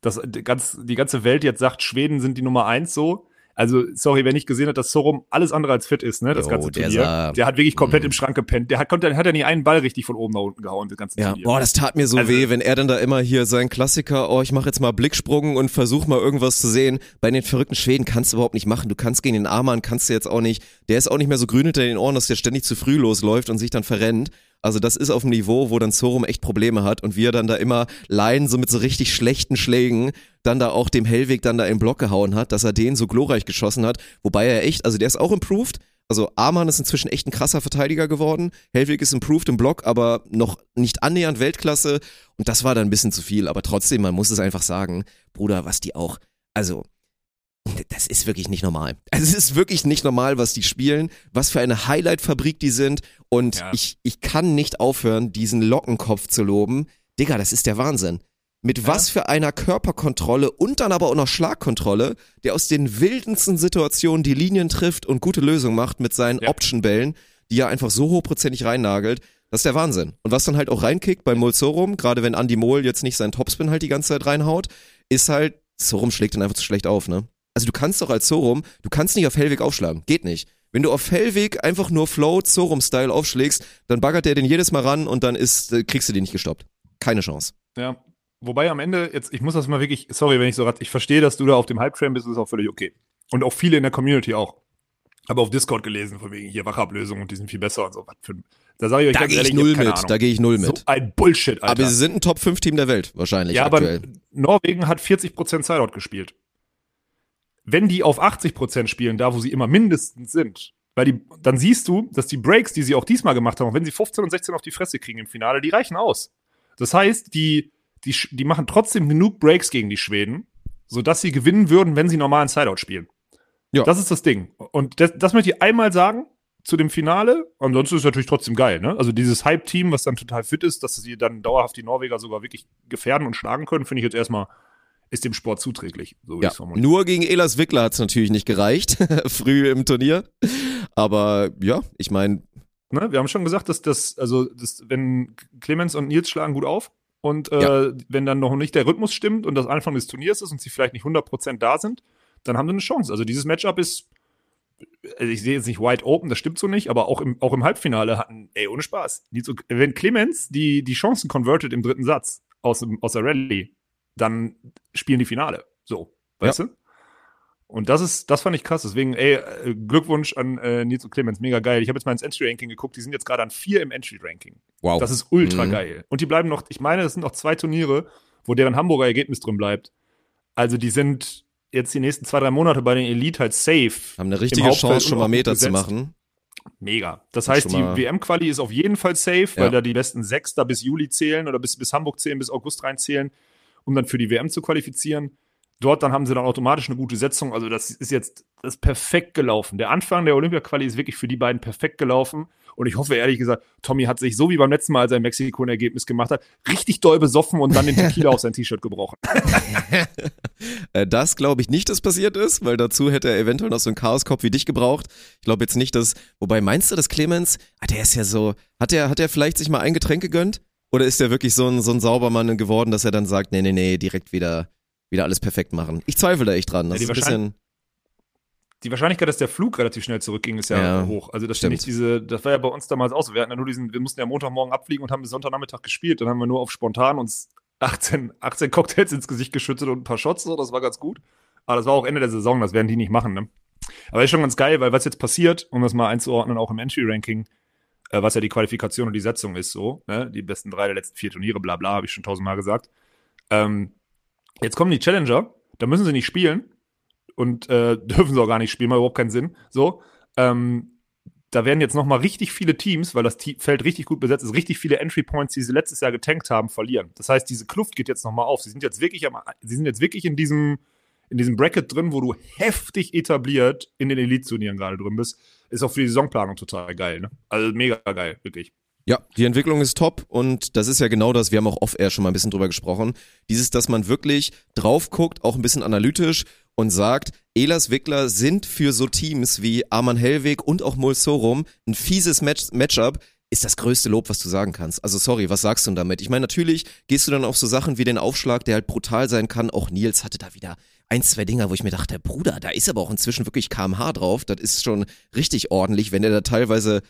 dass die ganze Welt jetzt sagt, Schweden sind die Nummer eins so. Also, sorry, wer nicht gesehen hat, dass Sorum alles andere als fit ist, ne? Das Jo, ganze der Turnier. sah- der hat wirklich komplett Mhm. im Schrank gepennt. Der hat, konnte, hat ja nie einen Ball richtig von oben nach unten gehauen, das ganze Ja, Turnier. boah, das tat mir so Also- weh, wenn er dann da immer hier sein Klassiker, oh, ich mache jetzt mal Blicksprung und versuch mal irgendwas zu sehen. Bei den verrückten Schweden kannst du überhaupt nicht machen. Du kannst gegen den Arman, kannst du jetzt auch nicht. Der ist auch nicht mehr so grün hinter den Ohren, dass der ständig zu früh losläuft und sich dann verrennt. Also das ist auf dem Niveau, wo dann Zorum echt Probleme hat und wir dann da immer Laien so mit so richtig schlechten Schlägen dann da auch dem Hellweg dann da den Block gehauen hat, dass er den so glorreich geschossen hat. Wobei er echt, also der ist auch improved. Also Arman ist inzwischen echt ein krasser Verteidiger geworden. Hellweg ist improved im Block, aber noch nicht annähernd Weltklasse. Und das war dann ein bisschen zu viel. Aber trotzdem, man muss es einfach sagen, Bruder, was die auch, also das ist wirklich nicht normal. Also es ist wirklich nicht normal, was die spielen, was für eine Highlight-Fabrik die sind. Und Ja. ich, ich kann nicht aufhören, diesen Lockenkopf zu loben. Digga, das ist der Wahnsinn. Mit was für einer Körperkontrolle und dann aber auch noch Schlagkontrolle, der aus den wildesten Situationen die Linien trifft und gute Lösungen macht mit seinen Ja. Option-Bällen, die er einfach so hochprozentig reinnagelt. Das ist der Wahnsinn. Und was dann halt auch reinkickt bei Mulzorum, gerade wenn Andy Mohl jetzt nicht seinen Topspin halt die ganze Zeit reinhaut, ist halt, Zorum schlägt dann einfach zu schlecht auf, ne? Also du kannst doch als Zorum, du kannst nicht auf Hellweg aufschlagen. Geht nicht. Wenn du auf Hellweg einfach nur Flow Zorum-Style aufschlägst, dann baggert der den jedes Mal ran und dann ist, äh, kriegst du den nicht gestoppt. Keine Chance. Ja. Wobei am Ende, jetzt, ich muss das mal wirklich, sorry, wenn ich so rat, ich verstehe, dass du da auf dem Hype-Train bist, ist auch völlig okay. Und auch viele in der Community auch. Aber auf Discord gelesen, von wegen hier Wachablösung und die sind viel besser und so. Was für, da sage ich euch Da ganz gehe ich ich null keine mit. Ahnung. Da gehe ich null So mit. ein Bullshit, Alter. Aber sie sind ein Top-5-Team der Welt, wahrscheinlich ja, aktuell. aber Norwegen hat 40% Sideout gespielt. Wenn die auf 80% spielen, da wo sie immer mindestens sind, weil die, dann siehst du, dass die Breaks, die sie auch diesmal gemacht haben, auch wenn sie 15 und 16 auf die Fresse kriegen im Finale, die reichen aus. Das heißt, die, die, die machen trotzdem genug Breaks gegen die Schweden, sodass sie gewinnen würden, wenn sie normalen Sideout spielen. Ja. Das ist das Ding. Und das, das möchte ich einmal sagen zu dem Finale. Ansonsten ist es natürlich trotzdem geil, ne? Also dieses Hype-Team, was dann total fit ist, dass sie dann dauerhaft die Norweger sogar wirklich gefährden und schlagen können, finde ich jetzt erstmal, ist dem Sport zuträglich. So Ja, nur gegen Elas Wickler hat es natürlich nicht gereicht, <laughs> früh im Turnier. Aber ja, ich meine, Ne? Wir haben schon gesagt, dass das, also das, wenn Clemens und Nils schlagen gut auf und äh, Ja. wenn dann noch nicht der Rhythmus stimmt und das Anfang des Turniers ist und sie vielleicht nicht 100% da sind, dann haben sie eine Chance. Also dieses Matchup ist, also ich sehe jetzt nicht wide open, das stimmt so nicht, aber auch im, auch im Halbfinale hatten, ey, ohne Spaß. Und, wenn Clemens die, die Chancen convertet im dritten Satz aus, aus der Rallye, dann spielen die Finale. So, weißt du? Und das ist, das fand ich krass. Deswegen, ey, äh, Glückwunsch an äh, Nils und Clemens, mega geil. Ich habe jetzt mal ins Entry-Ranking geguckt, die sind jetzt gerade an vier im Entry-Ranking. wow. Das ist ultra Mhm. geil. Und die bleiben noch, ich meine, das sind noch zwei Turniere, wo deren Hamburger Ergebnis drin bleibt. Also die sind jetzt die nächsten zwei, drei Monate bei den Elite halt safe. haben eine richtige Chance, schon mal Meter zu machen. Mega. Das heißt, die WM-Quali ist auf jeden Fall safe, Ja. weil da die besten sechs da bis Juli zählen oder bis, bis Hamburg zählen, bis August reinzählen, um dann für die WM zu qualifizieren. Dort dann haben sie dann automatisch eine gute Setzung. Also das ist jetzt das ist perfekt gelaufen. Der Anfang der Olympia-Quali ist wirklich für die beiden perfekt gelaufen. Und ich hoffe ehrlich gesagt, Tommy hat sich so wie beim letzten Mal, als er in Mexiko ein Ergebnis gemacht hat, richtig doll besoffen und dann den Tequila auf sein T-Shirt gebrochen. <laughs> Äh, das glaube ich nicht, dass passiert ist, weil dazu hätte er eventuell noch so einen Chaoskopf wie dich gebraucht. Ich glaube jetzt nicht, dass. Wobei meinst du, dass Clemens, ah, der ist ja so, hat er hat er vielleicht sich mal ein Getränk gegönnt? Oder ist der wirklich so ein, so ein Saubermann geworden, dass er dann sagt, nee, nee, nee, direkt wieder, wieder alles perfekt machen? Ich zweifle da echt dran. Das Ja, die ist ein bisschen. die Wahrscheinlichkeit, dass der Flug relativ schnell zurückging, ist ja, Ja, hoch. Also das stimmt. nicht diese, das war ja bei uns damals auch so. Wir hatten ja nur diesen, wir mussten ja Montagmorgen abfliegen und haben bis Sonntagnachmittag gespielt. Dann haben wir nur auf spontan uns 18, 18 Cocktails ins Gesicht geschüttet und ein paar Shots, so, das war ganz gut. Aber das war auch Ende der Saison, das werden die nicht machen, ne? Aber ist schon ganz geil, weil was jetzt passiert, um das mal einzuordnen, auch im Entry-Ranking, äh, was ja die Qualifikation und die Setzung ist, so, ne? Die besten drei der letzten vier Turniere, bla bla, habe ich schon tausendmal gesagt. Ähm, jetzt kommen die Challenger, da müssen sie nicht spielen und äh, <laughs> dürfen sie auch gar nicht spielen, macht überhaupt keinen Sinn. So, ähm, da werden jetzt noch mal richtig viele Teams, weil das Te- Feld richtig gut besetzt ist, richtig viele Entry Points, die sie letztes Jahr getankt haben, verlieren. Das heißt, diese Kluft geht jetzt noch mal auf. Sie sind jetzt wirklich am, sie sind jetzt wirklich in diesem in diesem Bracket drin, wo du heftig etabliert in den Elite-Turnieren gerade drin bist. Ist auch für die Saisonplanung total geil, ne? Also mega geil, wirklich. Ja, die Entwicklung ist top und das ist ja genau das, wir haben auch off-air schon mal ein bisschen drüber gesprochen, dieses, dass man wirklich drauf guckt, auch ein bisschen analytisch und sagt, Elas Wickler sind für so Teams wie Arman Hellweg und auch Mulsorum ein fieses Match Matchup, ist das größte Lob, was du sagen kannst. Also sorry, was sagst du damit? Ich meine, natürlich gehst du dann auf so Sachen wie den Aufschlag, der halt brutal sein kann. Auch Nils hatte da wieder ein, zwei Dinger, wo ich mir dachte, Bruder, da ist aber auch inzwischen wirklich kmh drauf. Das ist schon richtig ordentlich, wenn er da teilweise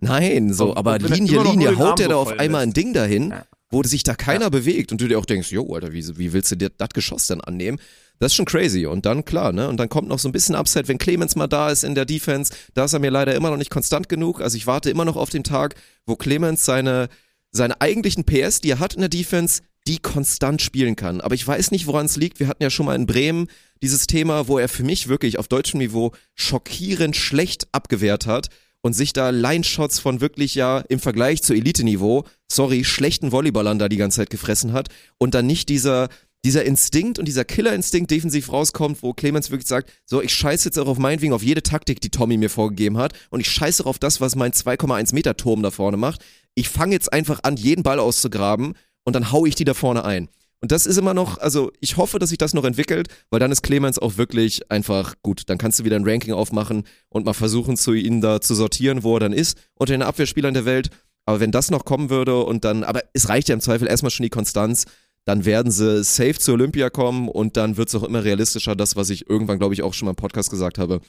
Nein, so, Und- aber und Linie, Linie, haut der da auf einmal ein. Ding dahin, Ja. wo sich da keiner bewegt und du dir auch denkst, jo, Alter, wie, wie willst du dir das Geschoss dann annehmen? Das ist schon crazy. Und dann, klar, ne? Und dann kommt noch so ein bisschen Upside, wenn Clemens mal da ist in der Defense. Da ist er mir leider immer noch nicht konstant genug. Also ich warte immer noch auf den Tag, wo Clemens seine, seine eigentlichen PS, die er hat in der Defense, die konstant spielen kann. Aber ich weiß nicht, woran es liegt. Wir hatten ja schon mal in Bremen dieses Thema, wo er für mich wirklich auf deutschem Niveau schockierend schlecht abgewehrt hat und sich da Line-Shots von wirklich ja im Vergleich zu Elite-Niveau, sorry, schlechten Volleyballern da die ganze Zeit gefressen hat und dann nicht dieser dieser Instinkt und dieser Killerinstinkt defensiv rauskommt, wo Clemens wirklich sagt, so, ich scheiße jetzt auch auf meinetwegen auf jede Taktik, die Tommy mir vorgegeben hat und ich scheiße auch auf das, was mein 2,1 Meter Turm da vorne macht. Ich fange jetzt einfach an, jeden Ball auszugraben und dann hau ich die da vorne ein. Und das ist immer noch, also ich hoffe, dass sich das noch entwickelt, weil dann ist Clemens auch wirklich einfach gut. Dann kannst du wieder ein Ranking aufmachen und mal versuchen, zu ihnen da zu sortieren, wo er dann ist, unter den Abwehrspielern der Welt. Aber wenn das noch kommen würde und dann, aber es reicht ja im Zweifel erstmal schon die Konstanz, dann werden sie safe zur Olympia kommen und dann wird es auch immer realistischer, das, was ich irgendwann, glaube ich, auch schon mal im Podcast gesagt habe,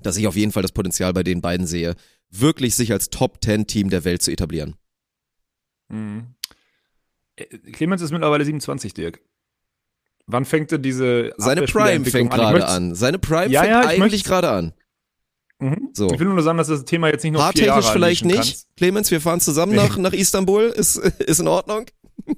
dass ich auf jeden Fall das Potenzial bei den beiden sehe, wirklich sich als Top-10-Team der Welt zu etablieren. Mhm. Äh, Clemens ist mittlerweile 27, Dirk. Wann fängt denn diese Seine Prime fängt gerade an. Seine Prime Ja, fängt ja, ich eigentlich gerade an. Mhm. So. Ich will nur sagen, dass das Thema jetzt nicht noch vier Jahre Haartechnisch vielleicht nicht. kannst. Clemens, wir fahren zusammen nach, <laughs> nach Istanbul. Ist, ist in Ordnung. <laughs>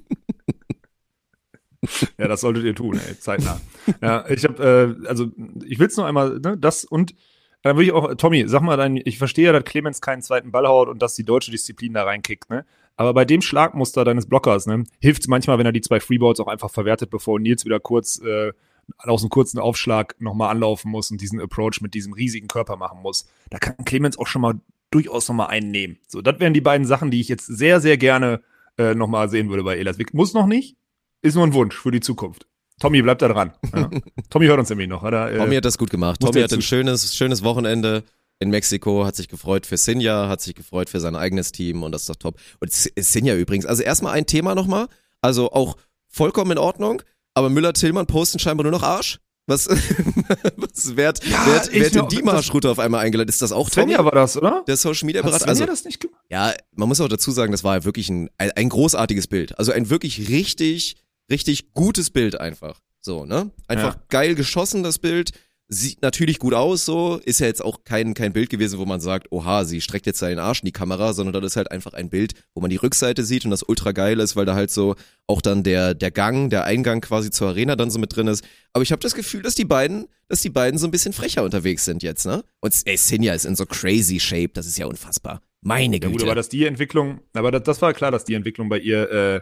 Ja, das solltet ihr tun, ey, zeitnah. ja, ich habe, äh, also ich will es noch einmal, ne, das und dann würde ich auch, Tommy, sag mal dann, ich verstehe ja, dass Clemens keinen zweiten Ball haut und dass die deutsche Disziplin da reinkickt, ne? Aber bei dem Schlagmuster deines Blockers, ne, hilft es manchmal, wenn er die zwei Freeballs auch einfach verwertet, bevor Nils wieder kurz äh, aus einem kurzen Aufschlag nochmal anlaufen muss und diesen Approach mit diesem riesigen Körper machen muss. Da kann Clemens auch schon mal durchaus nochmal einen nehmen. So, das wären die beiden Sachen, die ich jetzt sehr, sehr gerne äh, nochmal sehen würde bei Elas. Muss noch nicht, ist nur ein Wunsch für die Zukunft. Tommy bleibt da dran. Ja. <laughs> Tommy hört uns nämlich noch, oder? Äh, Tommy hat das gut gemacht. Tommy hat ein schönes, schönes Wochenende in Mexiko, hat sich gefreut für Sinja, hat sich gefreut für sein eigenes Team und das ist doch top. Und Sinja übrigens, also erstmal ein Thema nochmal, also auch vollkommen in Ordnung, aber Müller-Tillmann posten scheinbar nur noch Arsch. Was, <laughs> was wer, ja, wer, wer hat die Marschroute auf einmal eingeladen? Ist das auch Tommy? Svenja war das, oder? Der Social Media Berater. Also, das nicht ja, man muss auch dazu sagen, das war wirklich ein, ein großartiges Bild. Also ein wirklich richtig, richtig gutes Bild einfach. So, ne? Einfach ja. geil geschossen, das Bild. Sieht natürlich gut aus, so. Ist ja jetzt auch kein, kein Bild gewesen, wo man sagt, oha, sie streckt jetzt seinen Arsch in die Kamera, sondern das ist halt einfach ein Bild, wo man die Rückseite sieht und das ultra geil ist, weil da halt so auch dann der, der Gang, der Eingang quasi zur Arena dann so mit drin ist. Aber ich habe das Gefühl, dass die beiden, dass die beiden so ein bisschen frecher unterwegs sind jetzt, ne? Und ey, Sinja ist in so crazy Shape, das ist ja unfassbar. Meine Güte. Ja gut, aber dass die Entwicklung, aber das, das war klar, dass die Entwicklung bei ihr äh,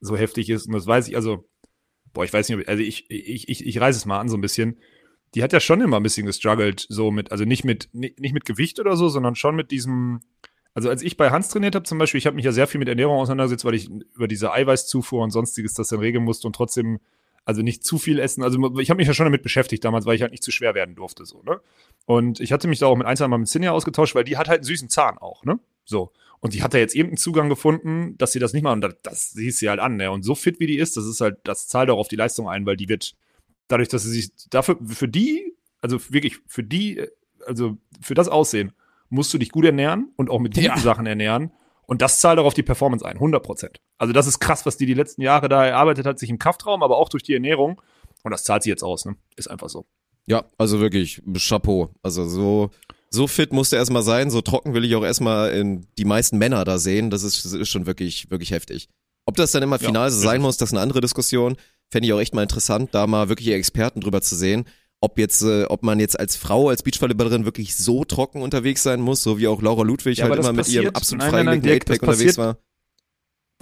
so heftig ist und das weiß ich, also boah, ich weiß nicht, also ich, ich, ich, ich reiße es mal an so ein bisschen. Die hat ja schon immer ein bisschen gestruggelt, so mit, also nicht mit, nicht, mit Gewicht oder so, sondern schon mit diesem, also als ich bei Hans trainiert habe zum Beispiel, ich habe mich ja sehr viel mit Ernährung auseinandergesetzt, weil ich über diese Eiweißzufuhr und sonstiges das dann regeln musste und trotzdem, also nicht zu viel essen. Also ich habe mich ja schon damit beschäftigt damals, weil ich halt nicht zu schwer werden durfte, so, ne? Und ich hatte mich da auch mit ein, zwei Mal mit Sinja ausgetauscht, weil die hat halt einen süßen Zahn auch, ne? So. Und die hat da jetzt irgendeinen Zugang gefunden, dass sie das nicht machen. Und das, das siehst sie halt an. Ne? Und so fit wie die ist, das ist halt, das zahlt auch auf die Leistung ein, weil die wird, dadurch, dass sie sich dafür, für die, also wirklich für die, also für das Aussehen, musst du dich gut ernähren und auch mit guten ja. Sachen ernähren. Und das zahlt auch auf die Performance ein, 100 Prozent. Also das ist krass, was die die letzten Jahre da erarbeitet hat, sich im Kraftraum, aber auch durch die Ernährung. Und das zahlt sie jetzt aus, ne? Ist einfach so. Ja, also wirklich Chapeau. Also so so fit musste er erstmal sein, so trocken will ich auch erstmal in die meisten Männer da sehen. Das ist, ist schon wirklich, wirklich heftig. Ob das dann immer final ja, so sein muss, das ist eine andere Diskussion. Fände ich auch echt mal interessant, da mal wirklich Experten drüber zu sehen. Ob jetzt, äh, ob man jetzt als Frau, als Beachvolleyballerin wirklich so trocken unterwegs sein muss, so wie auch Laura Ludwig ja, halt immer mit ihrem absolut freigelegten Eightpack unterwegs war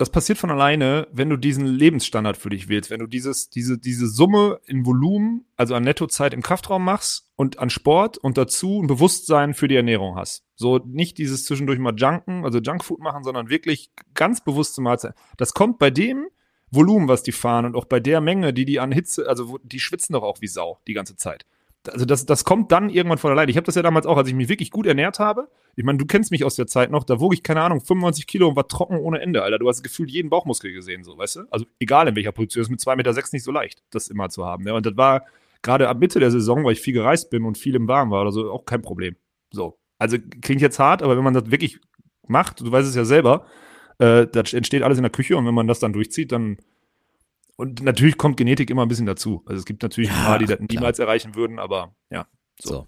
das passiert von alleine, wenn du diesen Lebensstandard für dich wählst, wenn du dieses, diese, diese Summe in Volumen, also an Nettozeit im Kraftraum machst und an Sport und dazu ein Bewusstsein für die Ernährung hast. So nicht dieses zwischendurch mal Junken, also Junkfood machen, sondern wirklich ganz bewusste Mahlzeit. Das kommt bei dem Volumen, was die fahren und auch bei der Menge, die die an Hitze, also die schwitzen doch auch wie Sau die ganze Zeit also das, das kommt dann irgendwann von alleine. Ich habe das ja damals auch, als ich mich wirklich gut ernährt habe. Ich meine, du kennst mich aus der Zeit noch, da wog ich, keine Ahnung, 95 Kilo und war trocken ohne Ende, Alter. Du hast gefühlt jeden Bauchmuskel gesehen, so, weißt du? Also egal in welcher Position, ist mit 2,6 Meter sechs nicht so leicht, das immer zu haben. Ja? Und das war gerade ab Mitte der Saison, weil ich viel gereist bin und viel im Warm war oder so, auch kein Problem. So. Also klingt jetzt hart, aber wenn man das wirklich macht, du weißt es ja selber, äh, das entsteht alles in der Küche und wenn man das dann durchzieht, dann und natürlich kommt Genetik immer ein bisschen dazu. Also es gibt natürlich ja, ein paar, die das niemals erreichen würden, aber ja. So. so.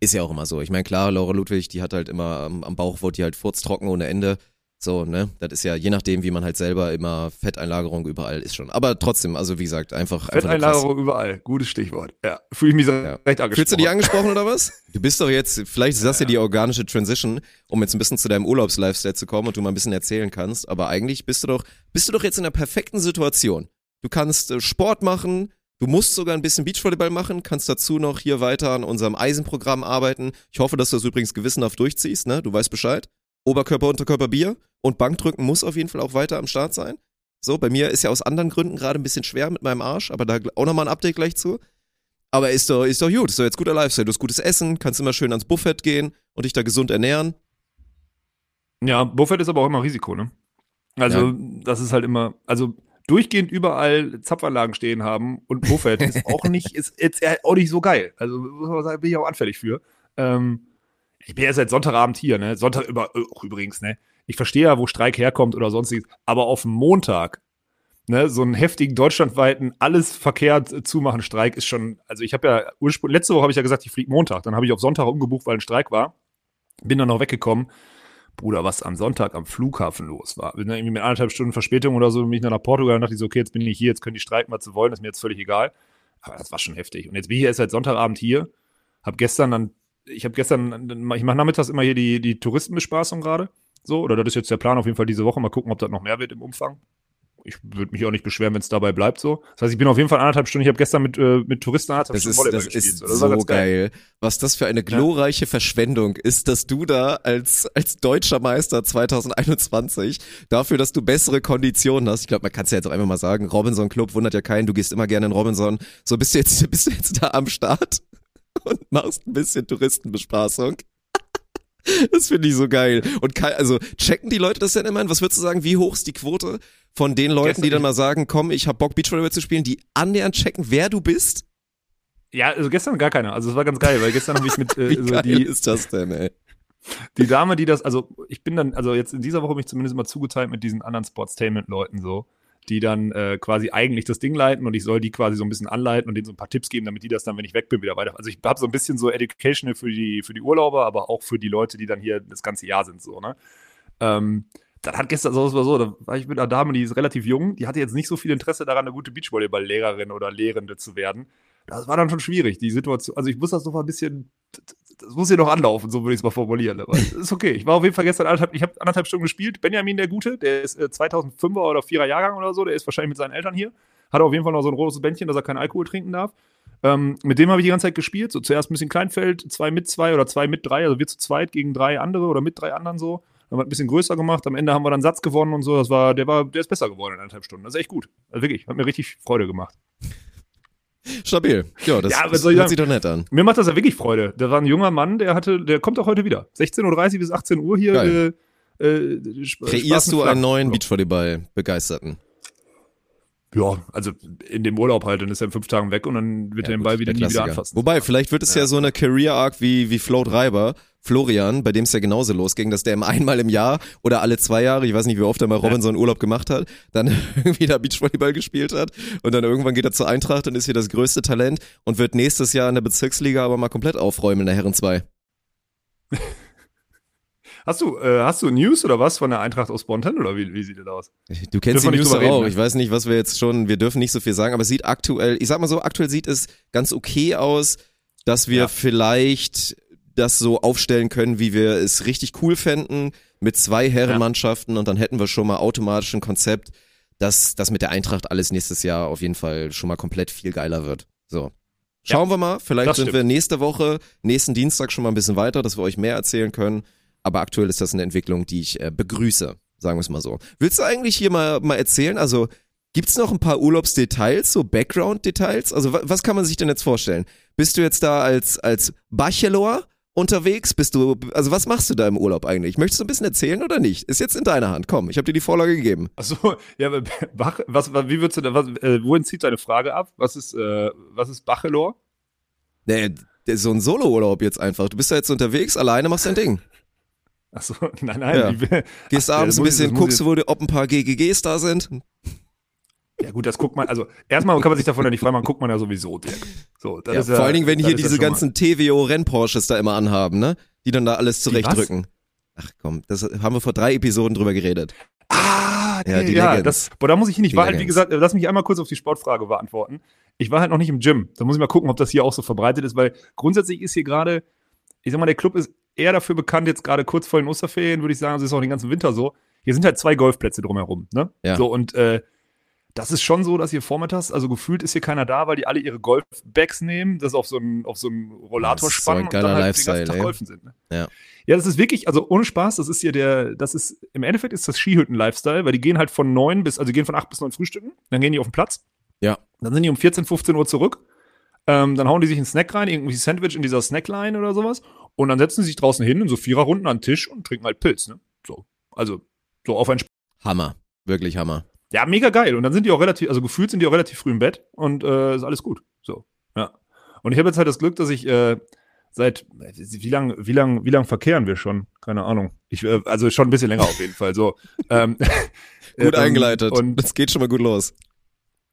Ist ja auch immer so. Ich meine, klar, Laura Ludwig, die hat halt immer am, am Bauch, wurde die halt furztrocken ohne Ende. So, ne? Das ist ja je nachdem, wie man halt selber immer Fetteinlagerung überall ist schon. Aber trotzdem, also wie gesagt, einfach. Fetteinlagerung überall, gutes Stichwort. Ja, fühle ich mich so ja. recht angesprochen. Fühlst du dich angesprochen oder was? <laughs> Du bist doch jetzt, vielleicht ist das ja, ja die organische Transition, um jetzt ein bisschen zu deinem Urlaubslifestyle zu kommen und du mal ein bisschen erzählen kannst. Aber eigentlich bist du doch, bist du doch jetzt in der perfekten Situation du kannst äh, Sport machen, du musst sogar ein bisschen Beachvolleyball machen, kannst dazu noch hier weiter an unserem Eisenprogramm arbeiten. Ich hoffe, dass du das übrigens gewissenhaft durchziehst, ne? Du weißt Bescheid. Oberkörper, Unterkörper, Bier und Bankdrücken muss auf jeden Fall auch weiter am Start sein. So, bei mir ist ja aus anderen Gründen gerade ein bisschen schwer mit meinem Arsch, aber da auch nochmal ein Update gleich zu. Aber ist doch, ist doch gut, ist doch jetzt guter Lifestyle. Du hast gutes Essen, kannst immer schön ans Buffet gehen und dich da gesund ernähren. Ja, Buffet ist aber auch immer Risiko, ne? Also, ja. das ist halt immer, also durchgehend überall Zapfanlagen stehen haben und Buffet ist auch nicht, <laughs> ist jetzt auch nicht so geil. Also muss man sagen, bin ich auch anfällig für. Ähm, ich bin ja seit Sonntagabend hier, ne? Sonntag über, auch übrigens, ne? Ich verstehe ja, wo Streik herkommt oder sonstiges, aber auf Montag, ne, so einen heftigen deutschlandweiten alles verkehrt zumachen Streik ist schon, also ich habe ja ursprünglich, letzte Woche habe ich ja gesagt, ich fliege Montag, dann habe ich auf Sonntag umgebucht, weil ein Streik war, bin dann noch weggekommen Bruder, was am Sonntag am Flughafen los war. Bin dann irgendwie mit anderthalb Stunden Verspätung oder so, bin ich nach Portugal und dachte ich so, okay, jetzt bin ich hier, jetzt können die streiken, was sie wollen, ist mir jetzt völlig egal. Aber das war schon heftig. Und jetzt bin ich erst seit Sonntagabend hier, hab gestern dann, ich habe gestern, ich mache nachmittags immer hier die, die Touristenbespaßung gerade. So, oder das ist jetzt der Plan auf jeden Fall diese Woche. Mal gucken, ob das noch mehr wird im Umfang. ich würde mich auch nicht beschweren, wenn es dabei bleibt so. Das heißt, ich bin auf jeden Fall anderthalb Stunden. Ich habe gestern mit, äh, mit Touristen anderthalb Das Stunden ist, Volleyball das gespielt. ist So, das so geil. ganz Was das für eine glorreiche Verschwendung ist, dass du da als, als deutscher Meister 2021 dafür, dass du bessere Konditionen hast. Ich glaube, man kann es ja jetzt auch einfach mal sagen. Robinson Club wundert ja keinen. Du gehst immer gerne in Robinson. So bist du jetzt, <laughs> bist du jetzt da am Start <laughs> und machst ein bisschen Touristenbespaßung. <laughs> Das finde ich so geil. Und also checken die Leute das denn immer? Was würdest du sagen, wie hoch ist die Quote von den Leuten, die dann mal sagen, komm, ich hab Bock Beachvolleyball zu spielen, die annähernd checken, wer du bist? Ja, also gestern gar keiner. Also es war ganz geil, weil gestern habe ich mit <laughs> Wie äh, so geil die, ist das denn, ey? die Dame, die das, also ich bin dann, also jetzt in dieser Woche mich zumindest mal zugeteilt mit diesen anderen Sportstainment-Leuten so, die dann äh, quasi eigentlich das Ding leiten und ich soll die quasi so ein bisschen anleiten und denen so ein paar Tipps geben, damit die das dann, wenn ich weg bin, wieder weiter. Also ich habe so ein bisschen so Educational für die, für die Urlauber, aber auch für die Leute, die dann hier das ganze Jahr sind, so, ne? Ähm, dann hat gestern, so, so, da war ich mit einer Dame, die ist relativ jung, die hatte jetzt nicht so viel Interesse daran, eine gute Beachvolleyball-Lehrerin oder Lehrende zu werden. Das war dann schon schwierig, die Situation. Also ich muss das noch mal ein bisschen, das muss hier noch anlaufen, so würde ich es mal formulieren. Aber <laughs> ist okay. Ich war auf jeden Fall gestern anderthalb, ich habe anderthalb Stunden gespielt. Benjamin, der Gute, der ist äh, 2005er oder 4er Jahrgang oder so, der ist wahrscheinlich mit seinen Eltern hier. Hat auf jeden Fall noch so ein rotes Bändchen, dass er keinen Alkohol trinken darf. Ähm, mit dem habe ich die ganze Zeit gespielt. So zuerst ein bisschen Kleinfeld, zwei mit zwei oder zwei mit drei, also wir zu zweit gegen drei andere oder mit drei anderen so. Haben wir ein bisschen größer gemacht. Am Ende haben wir dann Satz gewonnen und so. Das war, der war, der ist besser geworden in anderthalb Stunden. Das ist echt gut. Also wirklich, hat mir richtig Freude gemacht. Stabil. Ja, das, Ja, das hört sagen? sich doch nett an. Mir macht das ja wirklich Freude. Da war ein junger Mann, der hatte, der kommt auch heute wieder. 16.30 Uhr bis 18 Uhr hier. Geil. Äh, äh, Kreierst du einen neuen Ja. Beachvolleyball-Begeisterten? Ja, also in dem Urlaub halt, dann ist er in fünf Tagen weg und dann wird er den Ball wieder der nie wieder anfassen. Wobei, vielleicht wird es ja, so eine Career-Arc wie, wie Float Reiber, Florian, bei dem es ja genauso losging, dass der immer einmal im Jahr oder alle zwei Jahre, ich weiß nicht, wie oft er mal Robinson Urlaub gemacht hat, dann <laughs> irgendwie da Beachvolleyball gespielt hat und dann irgendwann geht er zur Eintracht und ist hier das größte Talent und wird nächstes Jahr in der Bezirksliga aber mal komplett aufräumen in der Herren 2. <laughs> Hast du, äh, hast du News oder was von der Eintracht aus Bonten oder wie, wie sieht das aus? Du kennst Dürfen die News auch. reden, ne? Ich weiß nicht, was wir jetzt schon, wir dürfen nicht so viel sagen, aber es sieht aktuell, ich sag mal so, aktuell sieht es ganz okay aus, dass wir Ja. vielleicht das so aufstellen können, wie wir es richtig cool fänden, mit zwei Herrenmannschaften und dann hätten wir schon mal automatisch ein Konzept, dass das mit der Eintracht alles nächstes Jahr auf jeden Fall schon mal komplett viel geiler wird. So. Schauen wir mal, vielleicht sind stimmt. wir nächste Woche, nächsten Dienstag schon mal ein bisschen weiter, dass wir euch mehr erzählen können. Aber aktuell ist das eine Entwicklung, die ich äh, begrüße, sagen wir es mal so. Willst du eigentlich hier mal, mal erzählen? Also gibt's noch ein paar Urlaubsdetails, so Background-Details? Also wa was kann man sich denn jetzt vorstellen? Bist du jetzt da als, als Bachelor unterwegs? Bist du, also was machst du da im Urlaub eigentlich? Möchtest du ein bisschen erzählen oder nicht? Ist jetzt in deiner Hand. Komm, ich habe dir die Vorlage gegeben. Achso, <laughs> ja, aber Bach, was, wie würdest du da, was, äh, wohin zieht deine Frage ab? Was ist, äh, was ist Bachelor? Nee, so ein Solo-Urlaub jetzt einfach. Du bist da jetzt unterwegs, alleine machst dein Ding. <laughs> Achso, nein, nein. Ja. Gehst abends ein bisschen, guckst wo ob ein paar GGGs da sind. Ja gut, das guckt man, also erstmal kann man sich davon ja nicht frei machen, guckt man ja sowieso direkt. So, Ja, ist ja, vor allen Dingen, wenn hier diese ganzen TWO-Renn-Porsches da immer anhaben, ne? Die dann da alles zurechtdrücken. Ach komm, das haben wir vor drei Episoden drüber geredet. Ah, Ja, die ja, Legends. das, boah, da muss ich hin. Ich Die war halt, wie gesagt, lass mich einmal kurz auf die Sportfrage beantworten. Ich war halt noch nicht im Gym. Da muss ich mal gucken, ob das hier auch so verbreitet ist, weil grundsätzlich ist hier gerade, ich sag mal, der Club ist eher dafür bekannt, jetzt gerade kurz vor den Osterferien, würde ich sagen, das ist auch den ganzen Winter so. Hier sind halt zwei Golfplätze drumherum, ne? Ja. So, und äh, das ist schon so, dass hier vormittags, also gefühlt ist hier keiner da, weil die alle ihre Golfbags nehmen, das auf so einen, auf so einen Rollator Das ist so ein spannen und geiler dann halt Lifestyle, den ganzen Tag ey. golfen sind. Ne? Ja. Ja, das ist wirklich, also ohne Spaß, das ist hier der, das ist, im Endeffekt ist das Skihütten-Lifestyle, weil die gehen halt von neun bis, also die gehen von acht bis neun frühstücken, dann gehen die auf den Platz. Ja. Dann sind die um 14, 15 Uhr zurück. Ähm, dann hauen die sich einen Snack rein, irgendwie Sandwich in dieser Snackline oder sowas. Und dann setzen sie sich draußen hin in so Viererrunden an den Tisch und trinken halt Pilz, ne? So. Also, so auf ein Sp Hammer. Wirklich Hammer. Ja, mega geil. Und dann sind die auch relativ, also gefühlt sind die auch relativ früh im Bett und äh, ist alles gut. So. Ja. Und ich habe jetzt halt das Glück, dass ich, äh, seit wie lang, wie lang, wie lang verkehren wir schon? Keine Ahnung. Ich, äh, also schon ein bisschen länger auf jeden Fall. So. <laughs> Ähm, Gut <laughs> eingeleitet. Und das geht schon mal gut los.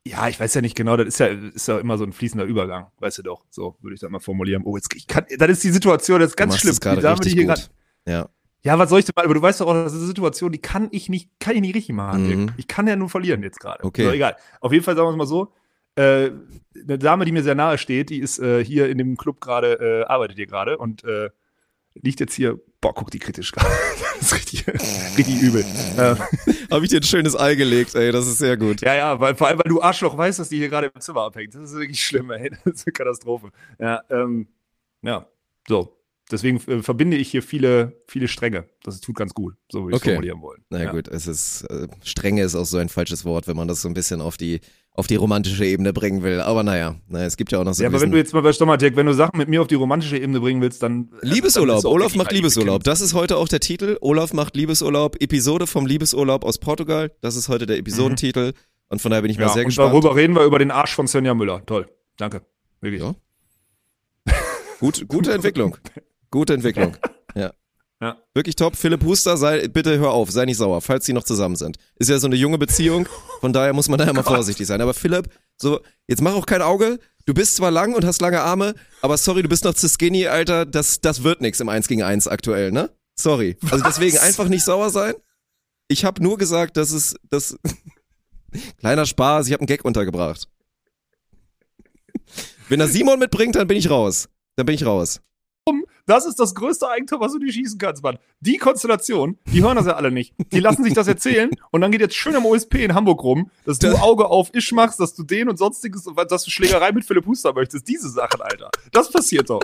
ja, ich weiß ja nicht genau, das ist ja, ist ja immer so ein fließender Übergang, weißt du doch. So würde ich das mal formulieren. Oh, jetzt ich kann, das ist die Situation, das ist ganz schlimm. es gerade Die Dame, die hier gut. grad- Ja. Ja, was soll ich denn mal, aber du weißt doch auch, das ist eine Situation, die kann ich nicht, kann ich nicht richtig machen. Mhm. Ich kann ja nur verlieren jetzt gerade. Okay. So, egal. Auf jeden Fall sagen wir es mal so. Äh, eine Dame, die mir sehr nahe steht, die ist äh, hier in dem Club gerade, äh, arbeitet hier gerade und äh, liegt jetzt hier, boah, guck die kritisch <laughs> gerade. Das ist richtig, richtig übel. <laughs> Äh, Habe ich dir ein schönes Ei gelegt, ey, das ist sehr gut. ja, ja, weil, vor allem, weil du Arschloch weißt, dass die hier gerade im Zimmer abhängt. Das ist wirklich schlimm, ey. Das ist eine Katastrophe. Ja, ähm, ja, so. Deswegen äh, verbinde ich hier viele, viele Stränge. Das tut ganz gut, so würde ich Okay. formulieren wollen. Na ja. gut, es ist, äh, Strenge ist auch so ein falsches Wort, wenn man das so ein bisschen auf die, auf die romantische Ebene bringen will. Aber naja, naja es gibt ja auch noch so Ja, aber wenn du jetzt mal bei Stomatek, wenn du Sachen mit mir auf die romantische Ebene bringen willst, dann. äh, Liebesurlaub, dann Olaf macht Liebesurlaub. Das ist heute auch der Titel. Olaf macht Liebesurlaub, Episode vom Liebesurlaub aus Portugal. Das ist heute der Episodentitel. Und von daher bin ich mal Mhm. Ja, sehr und gespannt. darüber reden wir über den Arsch von Svenja Müller. Toll. Danke. Wirklich. Ja. Gut, gute Entwicklung. <laughs> Gute Entwicklung. <laughs> Ja. Ja. Wirklich top. Philipp Huster, sei, bitte hör auf, sei nicht sauer, falls sie noch zusammen sind. Ist ja so eine junge Beziehung, von daher muss man da immer <laughs> vorsichtig sein. Aber Philipp, so, jetzt mach auch kein Auge. Du bist zwar lang und hast lange Arme, aber sorry, du bist noch zu skinny, Alter. Das, das wird nix im 1 gegen 1 aktuell, ne? Sorry. Also deswegen Was? einfach nicht sauer sein. Ich habe nur gesagt, dass es, das, <laughs> kleiner Spaß, ich habe einen Gag untergebracht. Wenn er Simon mitbringt, dann bin ich raus. Dann bin ich raus. Das ist das größte Eigentor, was du dir schießen kannst, Mann. Die Konstellation, die hören das ja alle nicht. Die lassen sich das erzählen und dann geht jetzt schön am OSP in Hamburg rum, dass du Auge auf Isch machst, dass du den und sonstiges, dass du Schlägerei mit Philipp Huster möchtest. Diese Sachen, Alter. Das passiert doch.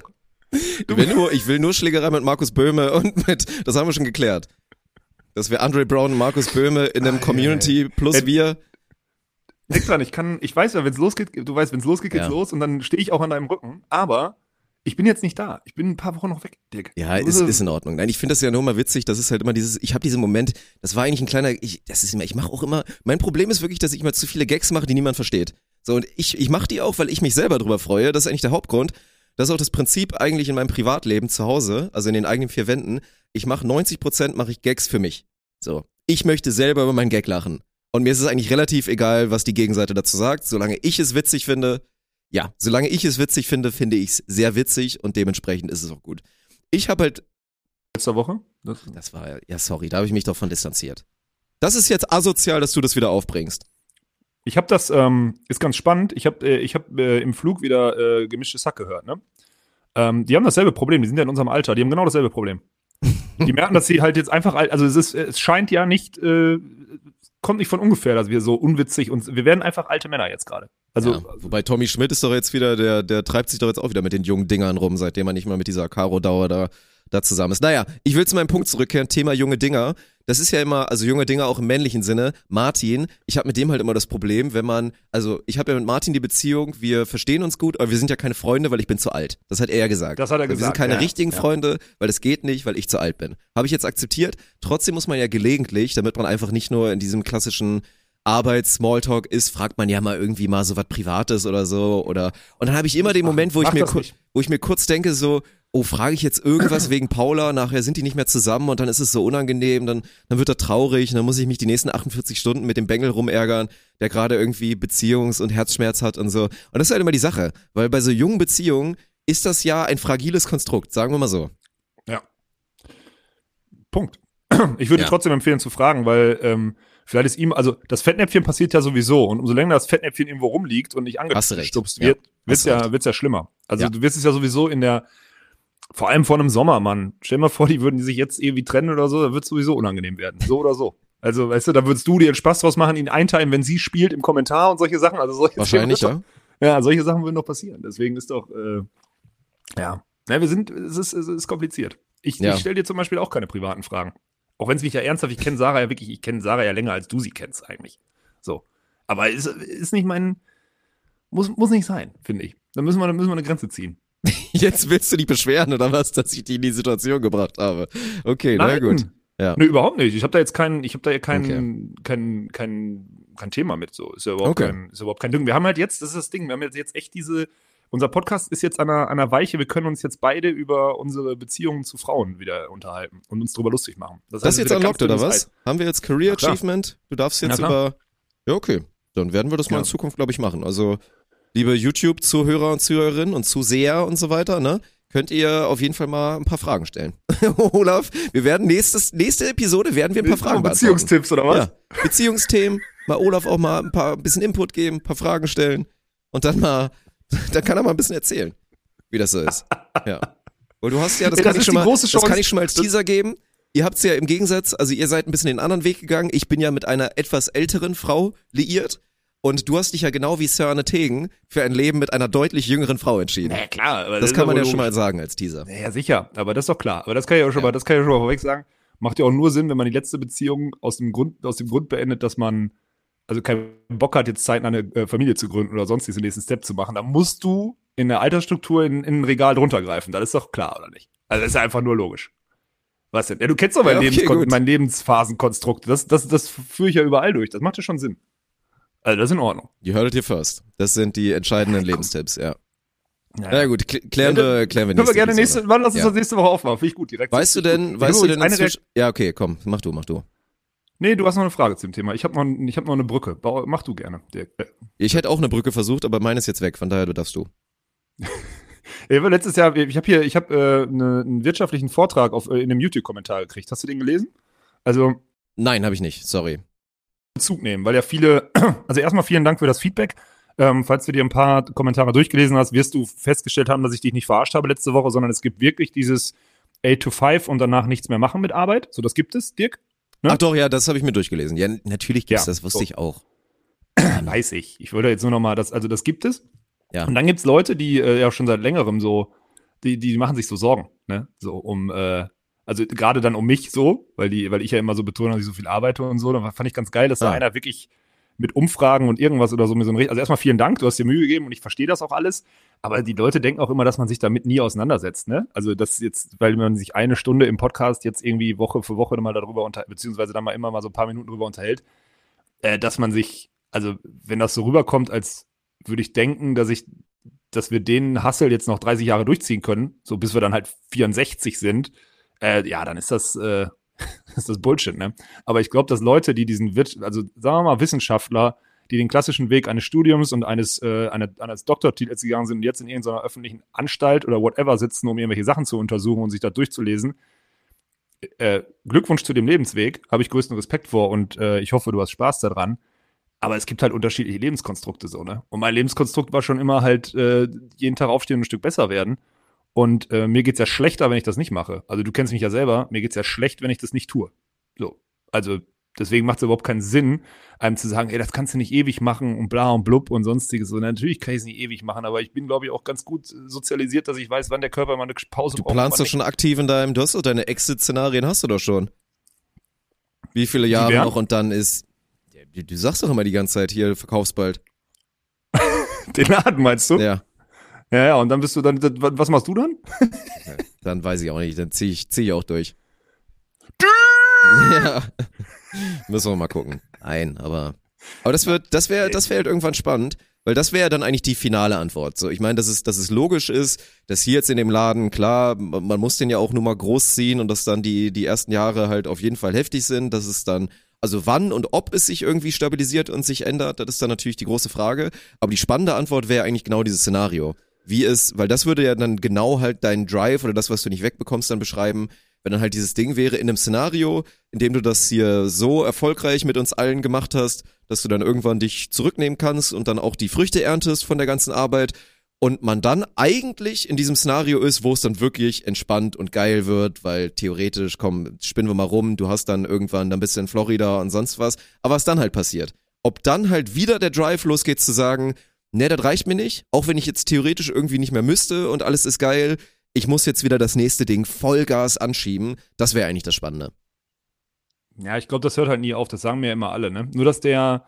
Ich will nur, ich will nur Schlägerei mit Markus Böhme und mit, das haben wir schon geklärt. Dass wir Andre Brown und Markus Böhme in einem Ei, Community plus Ed- wir. Denk dran, ich kann, ich weiß ja, wenn es losgeht, du weißt, wenn es losgeht, geht's Ja. los und dann stehe ich auch an deinem Rücken. Aber ich bin jetzt nicht da. Ich bin ein paar Wochen noch weg, Dirk. Ja, ist, musst- ist in Ordnung. Nein, ich finde das ja nur mal witzig. Das ist halt immer dieses, ich habe diesen Moment, das war eigentlich ein kleiner, ich, das ist immer, ich mache auch immer, mein Problem ist wirklich, dass ich immer zu viele Gags mache, die niemand versteht. So, und ich, ich mache die auch, weil ich mich selber drüber freue. Das ist eigentlich der Hauptgrund. Das ist auch das Prinzip eigentlich in meinem Privatleben zu Hause, also in den eigenen vier Wänden. Ich mache 90 Prozent mache ich Gags für mich. So. Ich möchte selber über meinen Gag lachen. Und mir ist es eigentlich relativ egal, was die Gegenseite dazu sagt. Solange ich es witzig finde, ja, solange ich es witzig finde, finde ich es sehr witzig und dementsprechend ist es auch gut. Ich habe halt letzter Woche. Das, das war, ja, sorry, da habe ich mich doch von distanziert. Das ist jetzt asozial, dass du das wieder aufbringst. Ich habe das, ähm, ist ganz spannend. Ich habe äh, ich hab, äh, im Flug wieder äh, gemischtes Hack gehört, ne? Ähm, die haben dasselbe Problem, die sind ja in unserem Alter, die haben genau dasselbe Problem. Die <laughs> merken, dass sie halt jetzt einfach, also es ist, es scheint ja nicht, äh, kommt nicht von ungefähr, dass wir so unwitzig und wir werden einfach alte Männer jetzt gerade. Also ja, wobei Tommy Schmidt ist doch jetzt wieder, der, der treibt sich doch jetzt auch wieder mit den jungen Dingern rum, seitdem er nicht mal mit dieser Karo-Dauer da, da zusammen ist. Naja, ich will zu meinem Punkt zurückkehren, Thema junge Dinger. Das ist ja immer, also junge Dinger auch im männlichen Sinne. Martin, ich habe mit dem halt immer das Problem, wenn man, also ich habe ja mit Martin die Beziehung, wir verstehen uns gut, aber wir sind ja keine Freunde, weil ich bin zu alt. Das hat er ja gesagt. Das hat er Wir sind gesagt, keine ja, richtigen ja. Freunde, weil es geht nicht, weil ich zu alt bin. Habe ich jetzt akzeptiert. Trotzdem muss man ja gelegentlich, damit man einfach nicht nur in diesem klassischen Arbeits-Smalltalk ist, fragt man ja mal irgendwie mal so was Privates oder so oder und dann habe ich immer den Moment, wo ich mir wo ich mir kurz denke so, oh, frage ich jetzt irgendwas <laughs> wegen Paula, nachher sind die nicht mehr zusammen und dann ist es so unangenehm, dann dann wird er traurig, und dann muss ich mich die nächsten 48 Stunden mit dem Bengel rumärgern, der gerade irgendwie Beziehungs- und Herzschmerz hat und so. Und das ist halt immer die Sache, weil bei so jungen Beziehungen ist das ja ein fragiles Konstrukt, sagen wir mal so. Punkt. <clears throat> Ich würde Ja. trotzdem empfehlen zu fragen, weil ähm, vielleicht ist ihm, also das Fettnäpfchen passiert ja sowieso und umso länger das Fettnäpfchen irgendwo rumliegt und nicht angestupst Ja, wird, hast wird's ja, wird's ja schlimmer. Also Ja. du wirst es ja sowieso in der, vor allem vor einem Sommer, Mann. Stell dir mal vor, die würden sich jetzt irgendwie trennen oder so, da wird sowieso unangenehm werden. So oder so. Also, weißt du, da würdest du dir einen Spaß draus machen, ihn einteilen, wenn sie spielt im Kommentar und solche Sachen. Also solche Wahrscheinlich, ja. ja, solche Sachen würden doch passieren. Deswegen ist doch, äh, ja. ja, wir sind, es ist, es ist kompliziert. Ich, Ja. ich stelle dir zum Beispiel auch keine privaten Fragen. Auch wenn es mich ja ernsthaft, ich kenne Sarah ja wirklich, ich kenne Sarah ja länger, als du sie kennst eigentlich. So. Aber ist, ist nicht mein, muss, muss nicht sein, finde ich. Da müssen wir, da müssen wir eine Grenze ziehen. <laughs> Jetzt willst du dich beschweren oder was, dass ich die in die Situation gebracht habe? Okay, na gut. Ja. Nö, überhaupt nicht. Ich habe da jetzt kein, ich habe da ja kein, Okay. kein, kein, kein Thema mit. So ist ja überhaupt, Okay. kein, ist ja überhaupt kein Ding. Wir haben halt jetzt, das ist das Ding, wir haben jetzt, jetzt echt diese, unser Podcast ist jetzt an einer, an einer Weiche. Wir können uns jetzt beide über unsere Beziehungen zu Frauen wieder unterhalten und uns drüber lustig machen. Das heißt, ist jetzt unlocked, oder was? Eis. Haben wir jetzt Career. Achievement? Du darfst jetzt über. Ja, okay. Dann werden wir das mal Ja. in Zukunft, glaube ich, machen. Also, liebe YouTube-Zuhörer und Zuhörerinnen und Zuseher und so weiter, ne? Könnt ihr auf jeden Fall mal ein paar Fragen stellen. <laughs> Olaf, wir werden nächstes, nächste Episode werden wir ein paar Fragen. Beziehungstipps oder was? Ja. Beziehungsthemen, mal Olaf auch mal ein paar ein bisschen Input geben, ein paar Fragen stellen und dann mal, <laughs> dann kann er mal ein bisschen erzählen, wie das so ist. Ja. Weil du hast ja, das Ey, kann das ich schon mal, das kann ich schon mal als Teaser geben. ihr habt's ja im Gegensatz, also ihr seid ein bisschen den anderen Weg gegangen. Ich bin ja mit einer etwas älteren Frau liiert. Und du hast dich ja genau wie Sir Arne Tegen für ein Leben mit einer deutlich jüngeren Frau entschieden. Ja, klar, aber das ist kann man ja schon mal sagen als Teaser. Ja, sicher, aber das ist doch klar. Aber das kann ich auch schon Ja. mal, das kann ich schon mal vorweg sagen. Macht ja auch nur Sinn, wenn man die letzte Beziehung aus dem Grund, aus dem Grund beendet, dass man also keinen Bock hat, jetzt Zeit, eine äh, Familie zu gründen oder sonst diesen nächsten Step zu machen. Da musst du in der Altersstruktur in, in ein Regal drunter greifen. Das ist doch klar, oder nicht? Also das ist ja einfach nur logisch. Was denn? Ja, du kennst doch mein, Ja, okay, Lebenskon mein Lebensphasenkonstrukt. Das, das, das führe ich ja überall durch. Das macht ja schon Sinn. Also das ist in Ordnung. You heard it here first. Das sind die entscheidenden Lebenstipps, ja. Ja, Ja gut, kl klären wir, klären wir Können wir nächste gerne nächste, wann lass uns Ja. das nächste Woche aufmachen? Finde ich gut, direkt. Weißt du denn, Gut. weißt du denn inzwischen, Ja, okay, komm, mach du, mach du. Nee, du hast noch eine Frage zum Thema. Ich habe noch, ich hab noch eine Brücke. Bau, mach du gerne. Dirk. Äh, Ich hätte auch eine Brücke versucht, aber meine ist jetzt weg, von daher du darfst du. <laughs> Ich war letztes Jahr, ich habe hier, ich habe äh, ne, einen wirtschaftlichen Vortrag auf, äh, in einem YouTube-Kommentar gekriegt. Hast du den gelesen? Also Nein, habe ich nicht, sorry. Bezug nehmen, weil ja viele, <clears throat> also erstmal vielen Dank für das Feedback. Ähm, falls du dir ein paar Kommentare durchgelesen hast, wirst du festgestellt haben, dass ich dich nicht verarscht habe letzte Woche, sondern es gibt wirklich dieses 8 to 5 und danach nichts mehr machen mit Arbeit. So, das gibt es, Dirk? Ne? Ach doch, ja, das habe ich mir durchgelesen. Ja, natürlich gibt's Ja, das, wusste so. ich auch. <clears throat> Weiß ich. Ich wollte jetzt nur noch mal, das, also das gibt es. Ja. Und dann gibt's Leute, die äh, ja schon seit längerem so, die, die machen sich so Sorgen, ne? So um, äh, also gerade dann um mich so, weil die, weil ich ja immer so betone, dass ich so viel arbeite und so. Dann fand ich ganz geil, dass da Ah. einer wirklich mit Umfragen und irgendwas oder so mir so ein, also erstmal vielen Dank, du hast dir Mühe gegeben und ich verstehe das auch alles. Aber die Leute denken auch immer, dass man sich damit nie auseinandersetzt, ne? Also das jetzt, weil man sich eine Stunde im Podcast jetzt irgendwie Woche für Woche mal darüber unterhält, beziehungsweise dann mal immer mal so ein paar Minuten drüber unterhält, äh, dass man sich, also wenn das so rüberkommt, als würde ich denken, dass ich, dass wir den Hassel jetzt noch 30 Jahre durchziehen können, so bis wir dann halt 64 sind, äh, ja, dann ist das, äh, <laughs> ist das Bullshit, ne? Aber ich glaube, dass Leute, die diesen, also sagen wir mal Wissenschaftler, die den klassischen Weg eines Studiums und eines, äh, eine, eines Doktortitels gegangen sind und jetzt in irgendeiner öffentlichen Anstalt oder whatever sitzen, um irgendwelche Sachen zu untersuchen und sich da durchzulesen, äh, Glückwunsch zu dem Lebensweg, habe ich größten Respekt vor und äh, ich hoffe, du hast Spaß daran. Aber es gibt halt unterschiedliche Lebenskonstrukte so, ne? Und mein Lebenskonstrukt war schon immer halt äh, jeden Tag aufstehen und ein Stück besser werden. Und äh, mir geht's ja schlechter, wenn ich das nicht mache. Also du kennst mich ja selber, mir geht's ja schlecht, wenn ich das nicht tue. So. Also deswegen macht es überhaupt keinen Sinn, einem zu sagen, ey, das kannst du nicht ewig machen und bla und blub und sonstiges. So, natürlich kann ich es nicht ewig machen, aber ich bin, glaube ich, auch ganz gut sozialisiert, dass ich weiß, wann der Körper mal eine Pause Du braucht. planst wann doch schon aktiv in deinem, du hast doch deine Exit-Szenarien hast du doch schon. Wie viele Jahre noch und dann ist, du, du sagst doch immer die ganze Zeit hier, verkaufst bald. <laughs> Den Laden meinst du? Ja, Ja, ja, und dann bist du dann, was machst du dann? dann weiß ich auch nicht, dann zieh ich, zieh ich auch durch. <laughs> ja, müssen wir mal gucken. Nein, aber, aber das wird, das wäre, das wäre halt irgendwann spannend. Weil das wäre dann eigentlich die finale Antwort. So, ich meine, dass es, dass es logisch ist, dass hier jetzt in dem Laden, klar, man muss den ja auch nur mal großziehen und dass dann die, die ersten Jahre halt auf jeden Fall heftig sind, dass es dann, also wann und ob es sich irgendwie stabilisiert und sich ändert, das ist dann natürlich die große Frage. Aber die spannende Antwort wäre eigentlich genau dieses Szenario. Wie es, weil das würde ja dann genau halt deinen Drive oder das, was du nicht wegbekommst, dann beschreiben, wenn dann halt dieses Ding wäre in einem Szenario, in dem du das hier so erfolgreich mit uns allen gemacht hast, dass du dann irgendwann dich zurücknehmen kannst und dann auch die Früchte erntest von der ganzen Arbeit und man dann eigentlich in diesem Szenario ist, wo es dann wirklich entspannt und geil wird, weil theoretisch, komm, spinnen wir mal rum, du hast dann irgendwann, dann bist du in Florida und sonst was, aber was dann halt passiert. Ob dann halt wieder der Drive losgeht zu sagen, ne, das reicht mir nicht, auch wenn ich jetzt theoretisch irgendwie nicht mehr müsste und alles ist geil, ich muss jetzt wieder das nächste Ding Vollgas anschieben, das wäre eigentlich das Spannende. Ja, ich glaube, das hört halt nie auf. Das sagen mir ja immer alle, ne? Nur, dass der,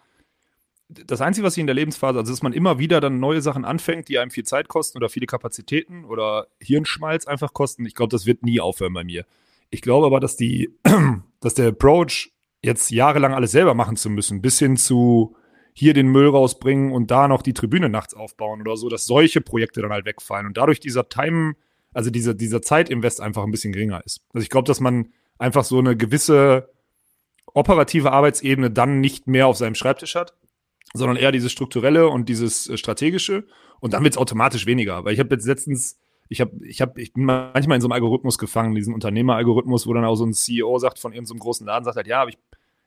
das Einzige, was ich in der Lebensphase, also dass man immer wieder dann neue Sachen anfängt, die einem viel Zeit kosten oder viele Kapazitäten oder Hirnschmalz einfach kosten, ich glaube, das wird nie aufhören bei mir. Ich glaube aber, dass die, <clears throat> dass der Approach, jetzt jahrelang alles selber machen zu müssen, bis hin zu hier den Müll rausbringen und da noch die Tribüne nachts aufbauen oder so, dass solche Projekte dann halt wegfallen und dadurch dieser Time, also dieser, dieser Zeitinvest einfach ein bisschen geringer ist. Also ich glaube, dass man einfach so eine gewisse operative Arbeitsebene dann nicht mehr auf seinem Schreibtisch hat, sondern eher dieses strukturelle und dieses äh, strategische und dann wird es automatisch weniger. Weil ich habe jetzt letztens, ich habe, ich habe, ich bin manchmal in so einem Algorithmus gefangen, diesen Unternehmeralgorithmus, wo dann auch so ein CEO sagt von irgendeinem großen Laden, sagt halt, ja, aber ich,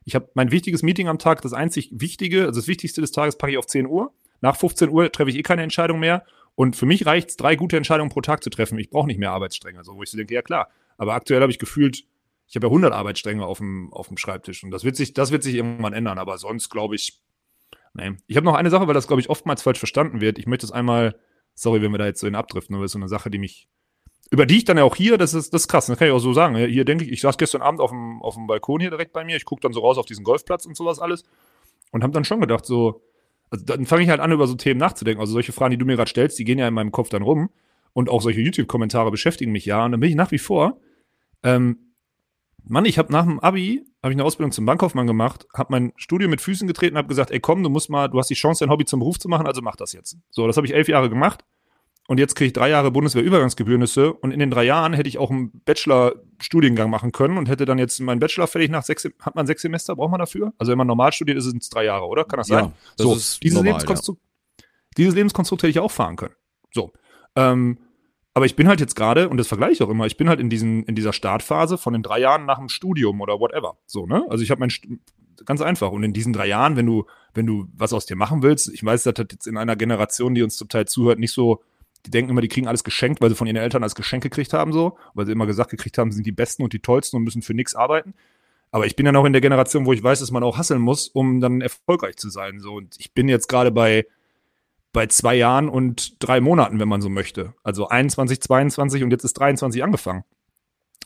ich habe mein wichtiges Meeting am Tag, das einzig Wichtige, also das Wichtigste des Tages packe ich auf 10 Uhr. Nach 15 Uhr treffe ich eh keine Entscheidung mehr. Und für mich reicht es, drei gute Entscheidungen pro Tag zu treffen. Ich brauche nicht mehr Arbeitsstränge. So, wo ich so denke, ja klar. Aber aktuell habe ich gefühlt Ich habe ja 100 Arbeitsstränge auf dem, auf dem Schreibtisch und das wird sich, das wird sich irgendwann ändern, aber sonst glaube ich, nee. Ich habe noch eine Sache, weil das glaube ich oftmals falsch verstanden wird. Ich möchte es einmal, sorry, wenn wir da jetzt so in abdriften, aber das ist so eine Sache, die mich, über die ich dann ja auch hier, das ist, das ist krass, das kann ich auch so sagen. Hier denke ich, ich saß gestern Abend auf dem, auf dem Balkon hier direkt bei mir, ich gucke dann so raus auf diesen Golfplatz und sowas alles und habe dann schon gedacht, so, also dann fange ich halt an, über so Themen nachzudenken. Also solche Fragen, die du mir gerade stellst, die gehen ja in meinem Kopf dann rum. Und auch solche YouTube-Kommentare beschäftigen mich ja. Und dann bin ich nach wie vor, ähm, Mann, ich habe nach dem Abi, habe ich eine Ausbildung zum Bankkaufmann gemacht, habe mein Studium mit Füßen getreten, habe gesagt, ey komm, du musst mal, du hast die Chance, dein Hobby zum Beruf zu machen, also mach das jetzt. So, das habe ich elf Jahre gemacht. Und jetzt kriege ich drei Jahre Bundeswehr-Übergangsgebührnisse und in den drei Jahren hätte ich auch einen Bachelor-Studiengang machen können und hätte dann jetzt meinen Bachelor fertig nach sechs, hat man sechs Semester, braucht man dafür? Also wenn man normal studiert, ist es drei Jahre, oder? Kann das sein? Ja, das so, ist dieses, normal, Lebenskonstrukt, dieses Lebenskonstrukt hätte ich auch fahren können. So. Ähm, aber ich bin halt jetzt gerade, und das vergleiche ich auch immer, ich bin halt in, diesen, in dieser Startphase von den drei Jahren nach dem Studium oder whatever. So, ne? Also ich habe mein, ganz einfach. Und in diesen drei Jahren, wenn du, wenn du was aus dir machen willst, ich weiß, das hat jetzt in einer Generation, die uns zum Teil zuhört, nicht so, die denken immer, die kriegen alles geschenkt, weil sie von ihren Eltern als Geschenk gekriegt haben, so, weil sie immer gesagt gekriegt haben, sie sind die Besten und die Tollsten und müssen für nichts arbeiten. Aber ich bin ja noch in der Generation, wo ich weiß, dass man auch hasseln muss, um dann erfolgreich zu sein. So, und ich bin jetzt gerade bei, bei zwei Jahren und drei Monaten, wenn man so möchte. Also 21, 22 und jetzt ist 23 angefangen.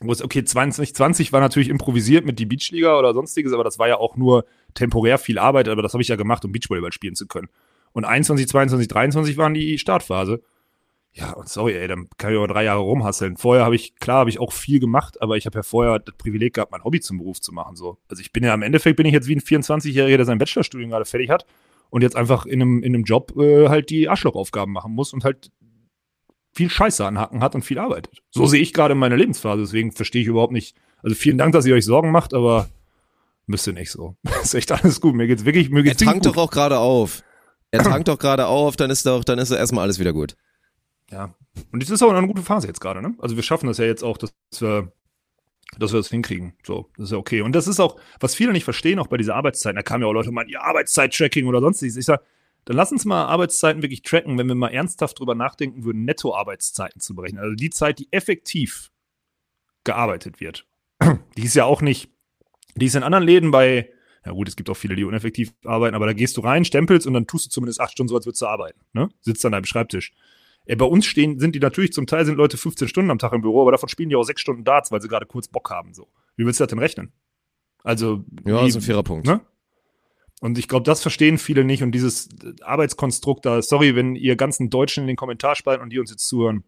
Wo es, okay, 2020 war natürlich improvisiert mit die Beachliga oder sonstiges, aber das war ja auch nur temporär viel Arbeit, aber das habe ich ja gemacht, um Beachvolleyball spielen zu können. Und 21, 22, 23 waren die Startphase. Ja, und sorry, ey, dann kann ich auch drei Jahre rumhasseln. Vorher habe ich, klar, habe ich auch viel gemacht, aber ich habe ja vorher das Privileg gehabt, mein Hobby zum Beruf zu machen. So. Also ich bin ja im Endeffekt bin ich jetzt wie ein 24-Jähriger, der sein Bachelorstudium gerade fertig hat und jetzt einfach in einem, in einem Job äh, halt die Arschlochaufgaben machen muss und halt viel Scheiße anhacken hat und viel arbeitet. So sehe ich gerade meine Lebensphase, deswegen verstehe ich überhaupt nicht. Also vielen Dank, dass ihr euch Sorgen macht, aber müsst ihr nicht so. <laughs> ist echt alles gut. Mir geht's wirklich, mir Er geht's tankt gut. doch auch gerade auf. Er <clears throat> tankt doch gerade auf, dann ist doch, dann ist doch erstmal alles wieder gut. Ja. Und das ist auch eine gute Phase jetzt gerade, ne? Also wir schaffen das ja jetzt auch, dass wir, dass wir das hinkriegen. So, das ist ja okay. Und das ist auch, was viele nicht verstehen, auch bei dieser Arbeitszeit. Da kamen ja auch Leute und meinen, ja, Arbeitszeit-Tracking oder sonstiges. Ich sag, dann lass uns mal Arbeitszeiten wirklich tracken, wenn wir mal ernsthaft drüber nachdenken würden, Netto-Arbeitszeiten zu berechnen. Also die Zeit, die effektiv gearbeitet wird. Die ist ja auch nicht, die ist in anderen Läden bei, ja gut, es gibt auch viele, die uneffektiv arbeiten, aber da gehst du rein, stempelst und dann tust du zumindest acht Stunden so, als würdest du arbeiten. Ne? Sitzt an deinem Schreibtisch. Äh, bei uns stehen, sind die natürlich, zum Teil sind Leute 15 Stunden am Tag im Büro, aber davon spielen die auch sechs Stunden Darts, weil sie gerade kurz Bock haben. So. Wie willst du das denn rechnen? Also, Ja, wie, ist ein fairer Punkt. Ne? Und ich glaube, das verstehen viele nicht. Und dieses Arbeitskonstrukt da, sorry, wenn ihr ganzen Deutschen in den Kommentarspalten und die uns jetzt zuhören,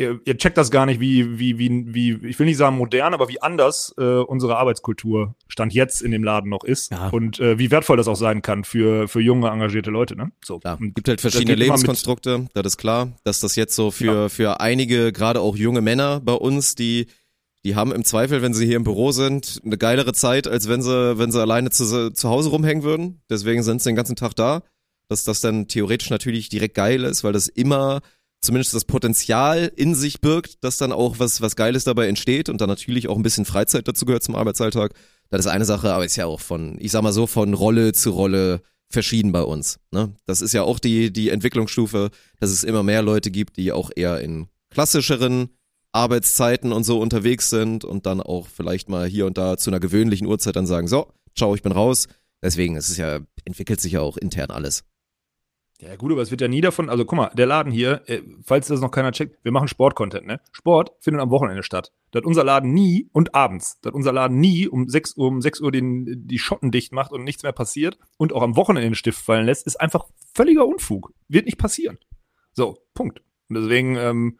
ihr, ihr checkt das gar nicht, wie, wie, wie, wie, ich will nicht sagen modern, aber wie anders äh, unsere Arbeitskultur Stand jetzt in dem Laden noch ist. Ja. Und äh, wie wertvoll das auch sein kann für, für junge, engagierte Leute. Ne? So. Klar, Und gibt halt verschiedene Lebenskonstrukte, das ist klar, dass das jetzt so für, für einige, gerade auch junge Männer bei uns, die, die haben im Zweifel, wenn sie hier im Büro sind, eine geilere Zeit, als wenn sie, wenn sie alleine zu, zu Hause rumhängen würden. Deswegen sind sie den ganzen Tag da. Dass das dann theoretisch natürlich direkt geil ist, weil das immer zumindest das Potenzial in sich birgt, dass dann auch was, was Geiles dabei entsteht und dann natürlich auch ein bisschen Freizeit dazu gehört zum Arbeitsalltag. Das ist eine Sache, aber ist ja auch von, ich sag mal so, von Rolle zu Rolle verschieden bei uns. Ne? Das ist ja auch die, die Entwicklungsstufe, dass es immer mehr Leute gibt, die auch eher in klassischeren Arbeitszeiten und so unterwegs sind und dann auch vielleicht mal hier und da zu einer gewöhnlichen Uhrzeit dann sagen, so, ciao, ich bin raus. Deswegen, es ist ja, entwickelt sich ja auch intern alles. Ja, gut, aber es wird ja nie davon, also guck mal, der Laden hier, äh, falls das noch keiner checkt, wir machen Sport-Content, ne? Sport findet am Wochenende statt. Da hat unser Laden nie und abends, da hat unser Laden nie um 6 Uhr, um 6 Uhr den, die Schotten dicht macht und nichts mehr passiert und auch am Wochenende den Stift fallen lässt, ist einfach völliger Unfug. Wird nicht passieren. So, Punkt. Und deswegen, ähm,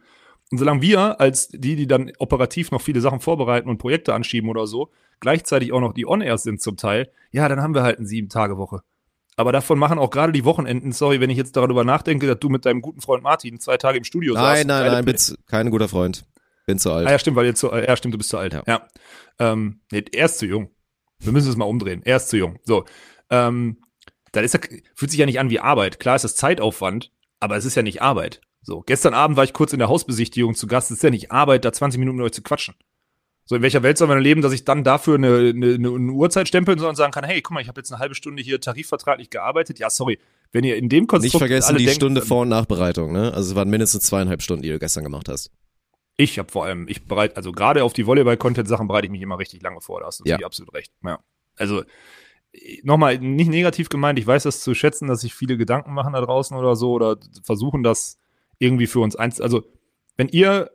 und solange wir als die, die dann operativ noch viele Sachen vorbereiten und Projekte anschieben oder so, gleichzeitig auch noch die On-Airs sind zum Teil, ja, dann haben wir halt eine Sieben-Tage-Woche. Aber davon machen auch gerade die Wochenenden, sorry, wenn ich jetzt darüber nachdenke, dass du mit deinem guten Freund Martin zwei Tage im Studio saßt. Nein, und nein, nein, Pl- bin kein guter Freund. Bin zu alt. Ah, ja, stimmt, weil ihr zu, äh, ja, stimmt, du bist zu alt. Ja. Ja. Ähm, nee, er ist zu jung. Wir müssen es mal umdrehen. Er ist zu jung. So. Ähm, dann ist fühlt sich ja nicht an wie Arbeit. Klar ist das Zeitaufwand, aber es ist ja nicht Arbeit. So. Gestern Abend war ich kurz in der Hausbesichtigung zu Gast. Es ist ja nicht Arbeit, da 20 Minuten mit euch zu quatschen. So, in welcher Welt soll man leben, dass ich dann dafür eine, eine, eine Uhrzeit stempeln soll und sagen kann, hey, guck mal, ich habe jetzt eine halbe Stunde hier tarifvertraglich gearbeitet. Ja, sorry. Wenn ihr in dem Konstrukt Nicht vergessen alle die denkt, Stunde dann- Vor- und Nachbereitung, ne? Also es waren mindestens zweieinhalb Stunden, die du gestern gemacht hast. Ich habe vor allem, ich bereite, also gerade auf die Volleyball-Content-Sachen bereite ich mich immer richtig lange vor. Da hast du Ja. absolut recht. Ja. Also nochmal, nicht negativ gemeint, ich weiß das zu schätzen, dass sich viele Gedanken machen da draußen oder so oder versuchen das irgendwie für uns eins. Also, wenn ihr,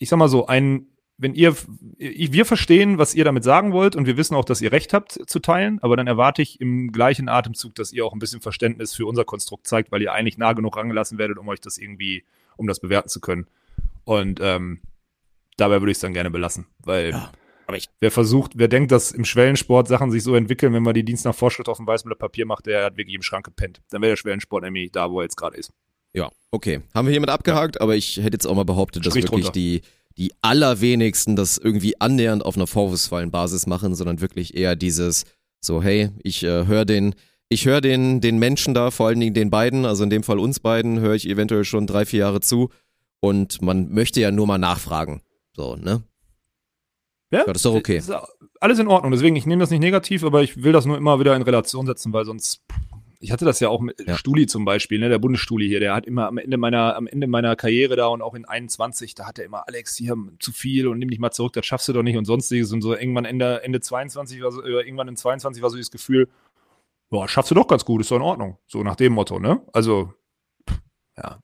ich sag mal so, ein, wenn ihr, wir verstehen, was ihr damit sagen wollt und wir wissen auch, dass ihr recht habt zu teilen, aber dann erwarte ich im gleichen Atemzug, dass ihr auch ein bisschen Verständnis für unser Konstrukt zeigt, weil ihr eigentlich nah genug rangelassen werdet, um euch das irgendwie, um das bewerten zu können. Und ähm, dabei würde ich es dann gerne belassen, weil ich- wer versucht, wer denkt, dass im Schwellensport Sachen sich so entwickeln, wenn man die Dienst nach Vorschrift auf dem weißen Blatt Papier macht, der hat wirklich im Schrank gepennt. Dann wäre der Schwellensport nämlich da, wo er jetzt gerade ist. Ja, okay. Haben wir hiermit abgehakt, aber ich hätte jetzt auch mal behauptet, dass Strich wirklich drunter. die, die allerwenigsten das irgendwie annähernd auf einer vorwurfsvollen Basis machen, sondern wirklich eher dieses so, hey, ich äh, höre den, ich höre den, den Menschen da, vor allen Dingen den beiden, also in dem Fall uns beiden, höre ich eventuell schon drei, vier Jahre zu und man möchte ja nur mal nachfragen. So, ne? Ja, das ist doch okay. Ist alles in Ordnung. Deswegen, ich nehme das nicht negativ, aber ich will das nur immer wieder in Relation setzen, weil sonst. Ich hatte das ja auch mit Ja. Stuli zum Beispiel, ne, der Bundesstuli hier, der hat immer am Ende meiner, am Ende meiner Karriere da und auch in 21, da hat er immer, Alex, hier zu viel und nimm dich mal zurück, das schaffst du doch nicht und sonstiges und so irgendwann Ende, Ende 22 war so, äh, irgendwann in 22 war so dieses Gefühl, boah, schaffst du doch ganz gut, ist doch in Ordnung. So nach dem Motto, ne? Also, ja.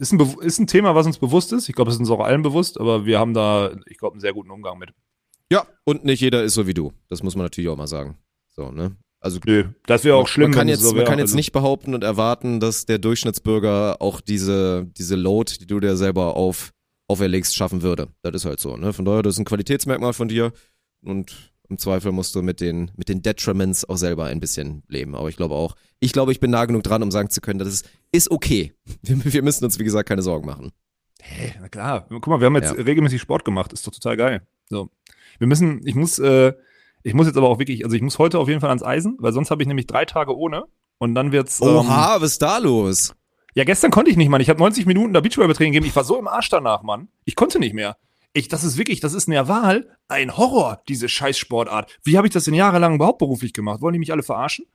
Ist ein, ist ein Thema, was uns bewusst ist. Ich glaube, es ist uns auch allen bewusst, aber wir haben da, ich glaube, einen sehr guten Umgang mit. Ja, und nicht jeder ist so wie du. Das muss man natürlich auch mal sagen. So, ne? Also Nö, das wäre auch schlimm. Man kann jetzt, so man kann jetzt Also, nicht behaupten und erwarten, dass der Durchschnittsbürger auch diese, diese Load, die du dir selber auf, auferlegst, schaffen würde. Das ist halt so, ne? Von daher, das ist ein Qualitätsmerkmal von dir und im Zweifel musst du mit den, mit den Detriments auch selber ein bisschen leben. Aber ich glaube auch, ich glaube, ich bin nah genug dran, um sagen zu können, das ist, ist okay. <laughs> Wir, wir müssen uns, wie gesagt, keine Sorgen machen. Hey, na klar. Guck mal, wir haben jetzt Ja. regelmäßig Sport gemacht. Ist doch total geil. So. Wir müssen, ich muss, äh, ich muss jetzt aber auch wirklich, also ich muss heute auf jeden Fall ans Eisen, weil sonst habe ich nämlich drei Tage ohne und dann wird's. Ähm, Oha, was ist da los? ja, gestern konnte ich nicht, Mann. Ich habe 90 Minuten da Beachvolleyball-Training gegeben. Ich war so im Arsch danach, Mann. Ich konnte nicht mehr. Ich, das ist wirklich, das ist eine Wahl, ein Horror, diese Scheißsportart. Wie habe ich das denn jahrelang überhaupt beruflich gemacht? Wollen die mich alle verarschen?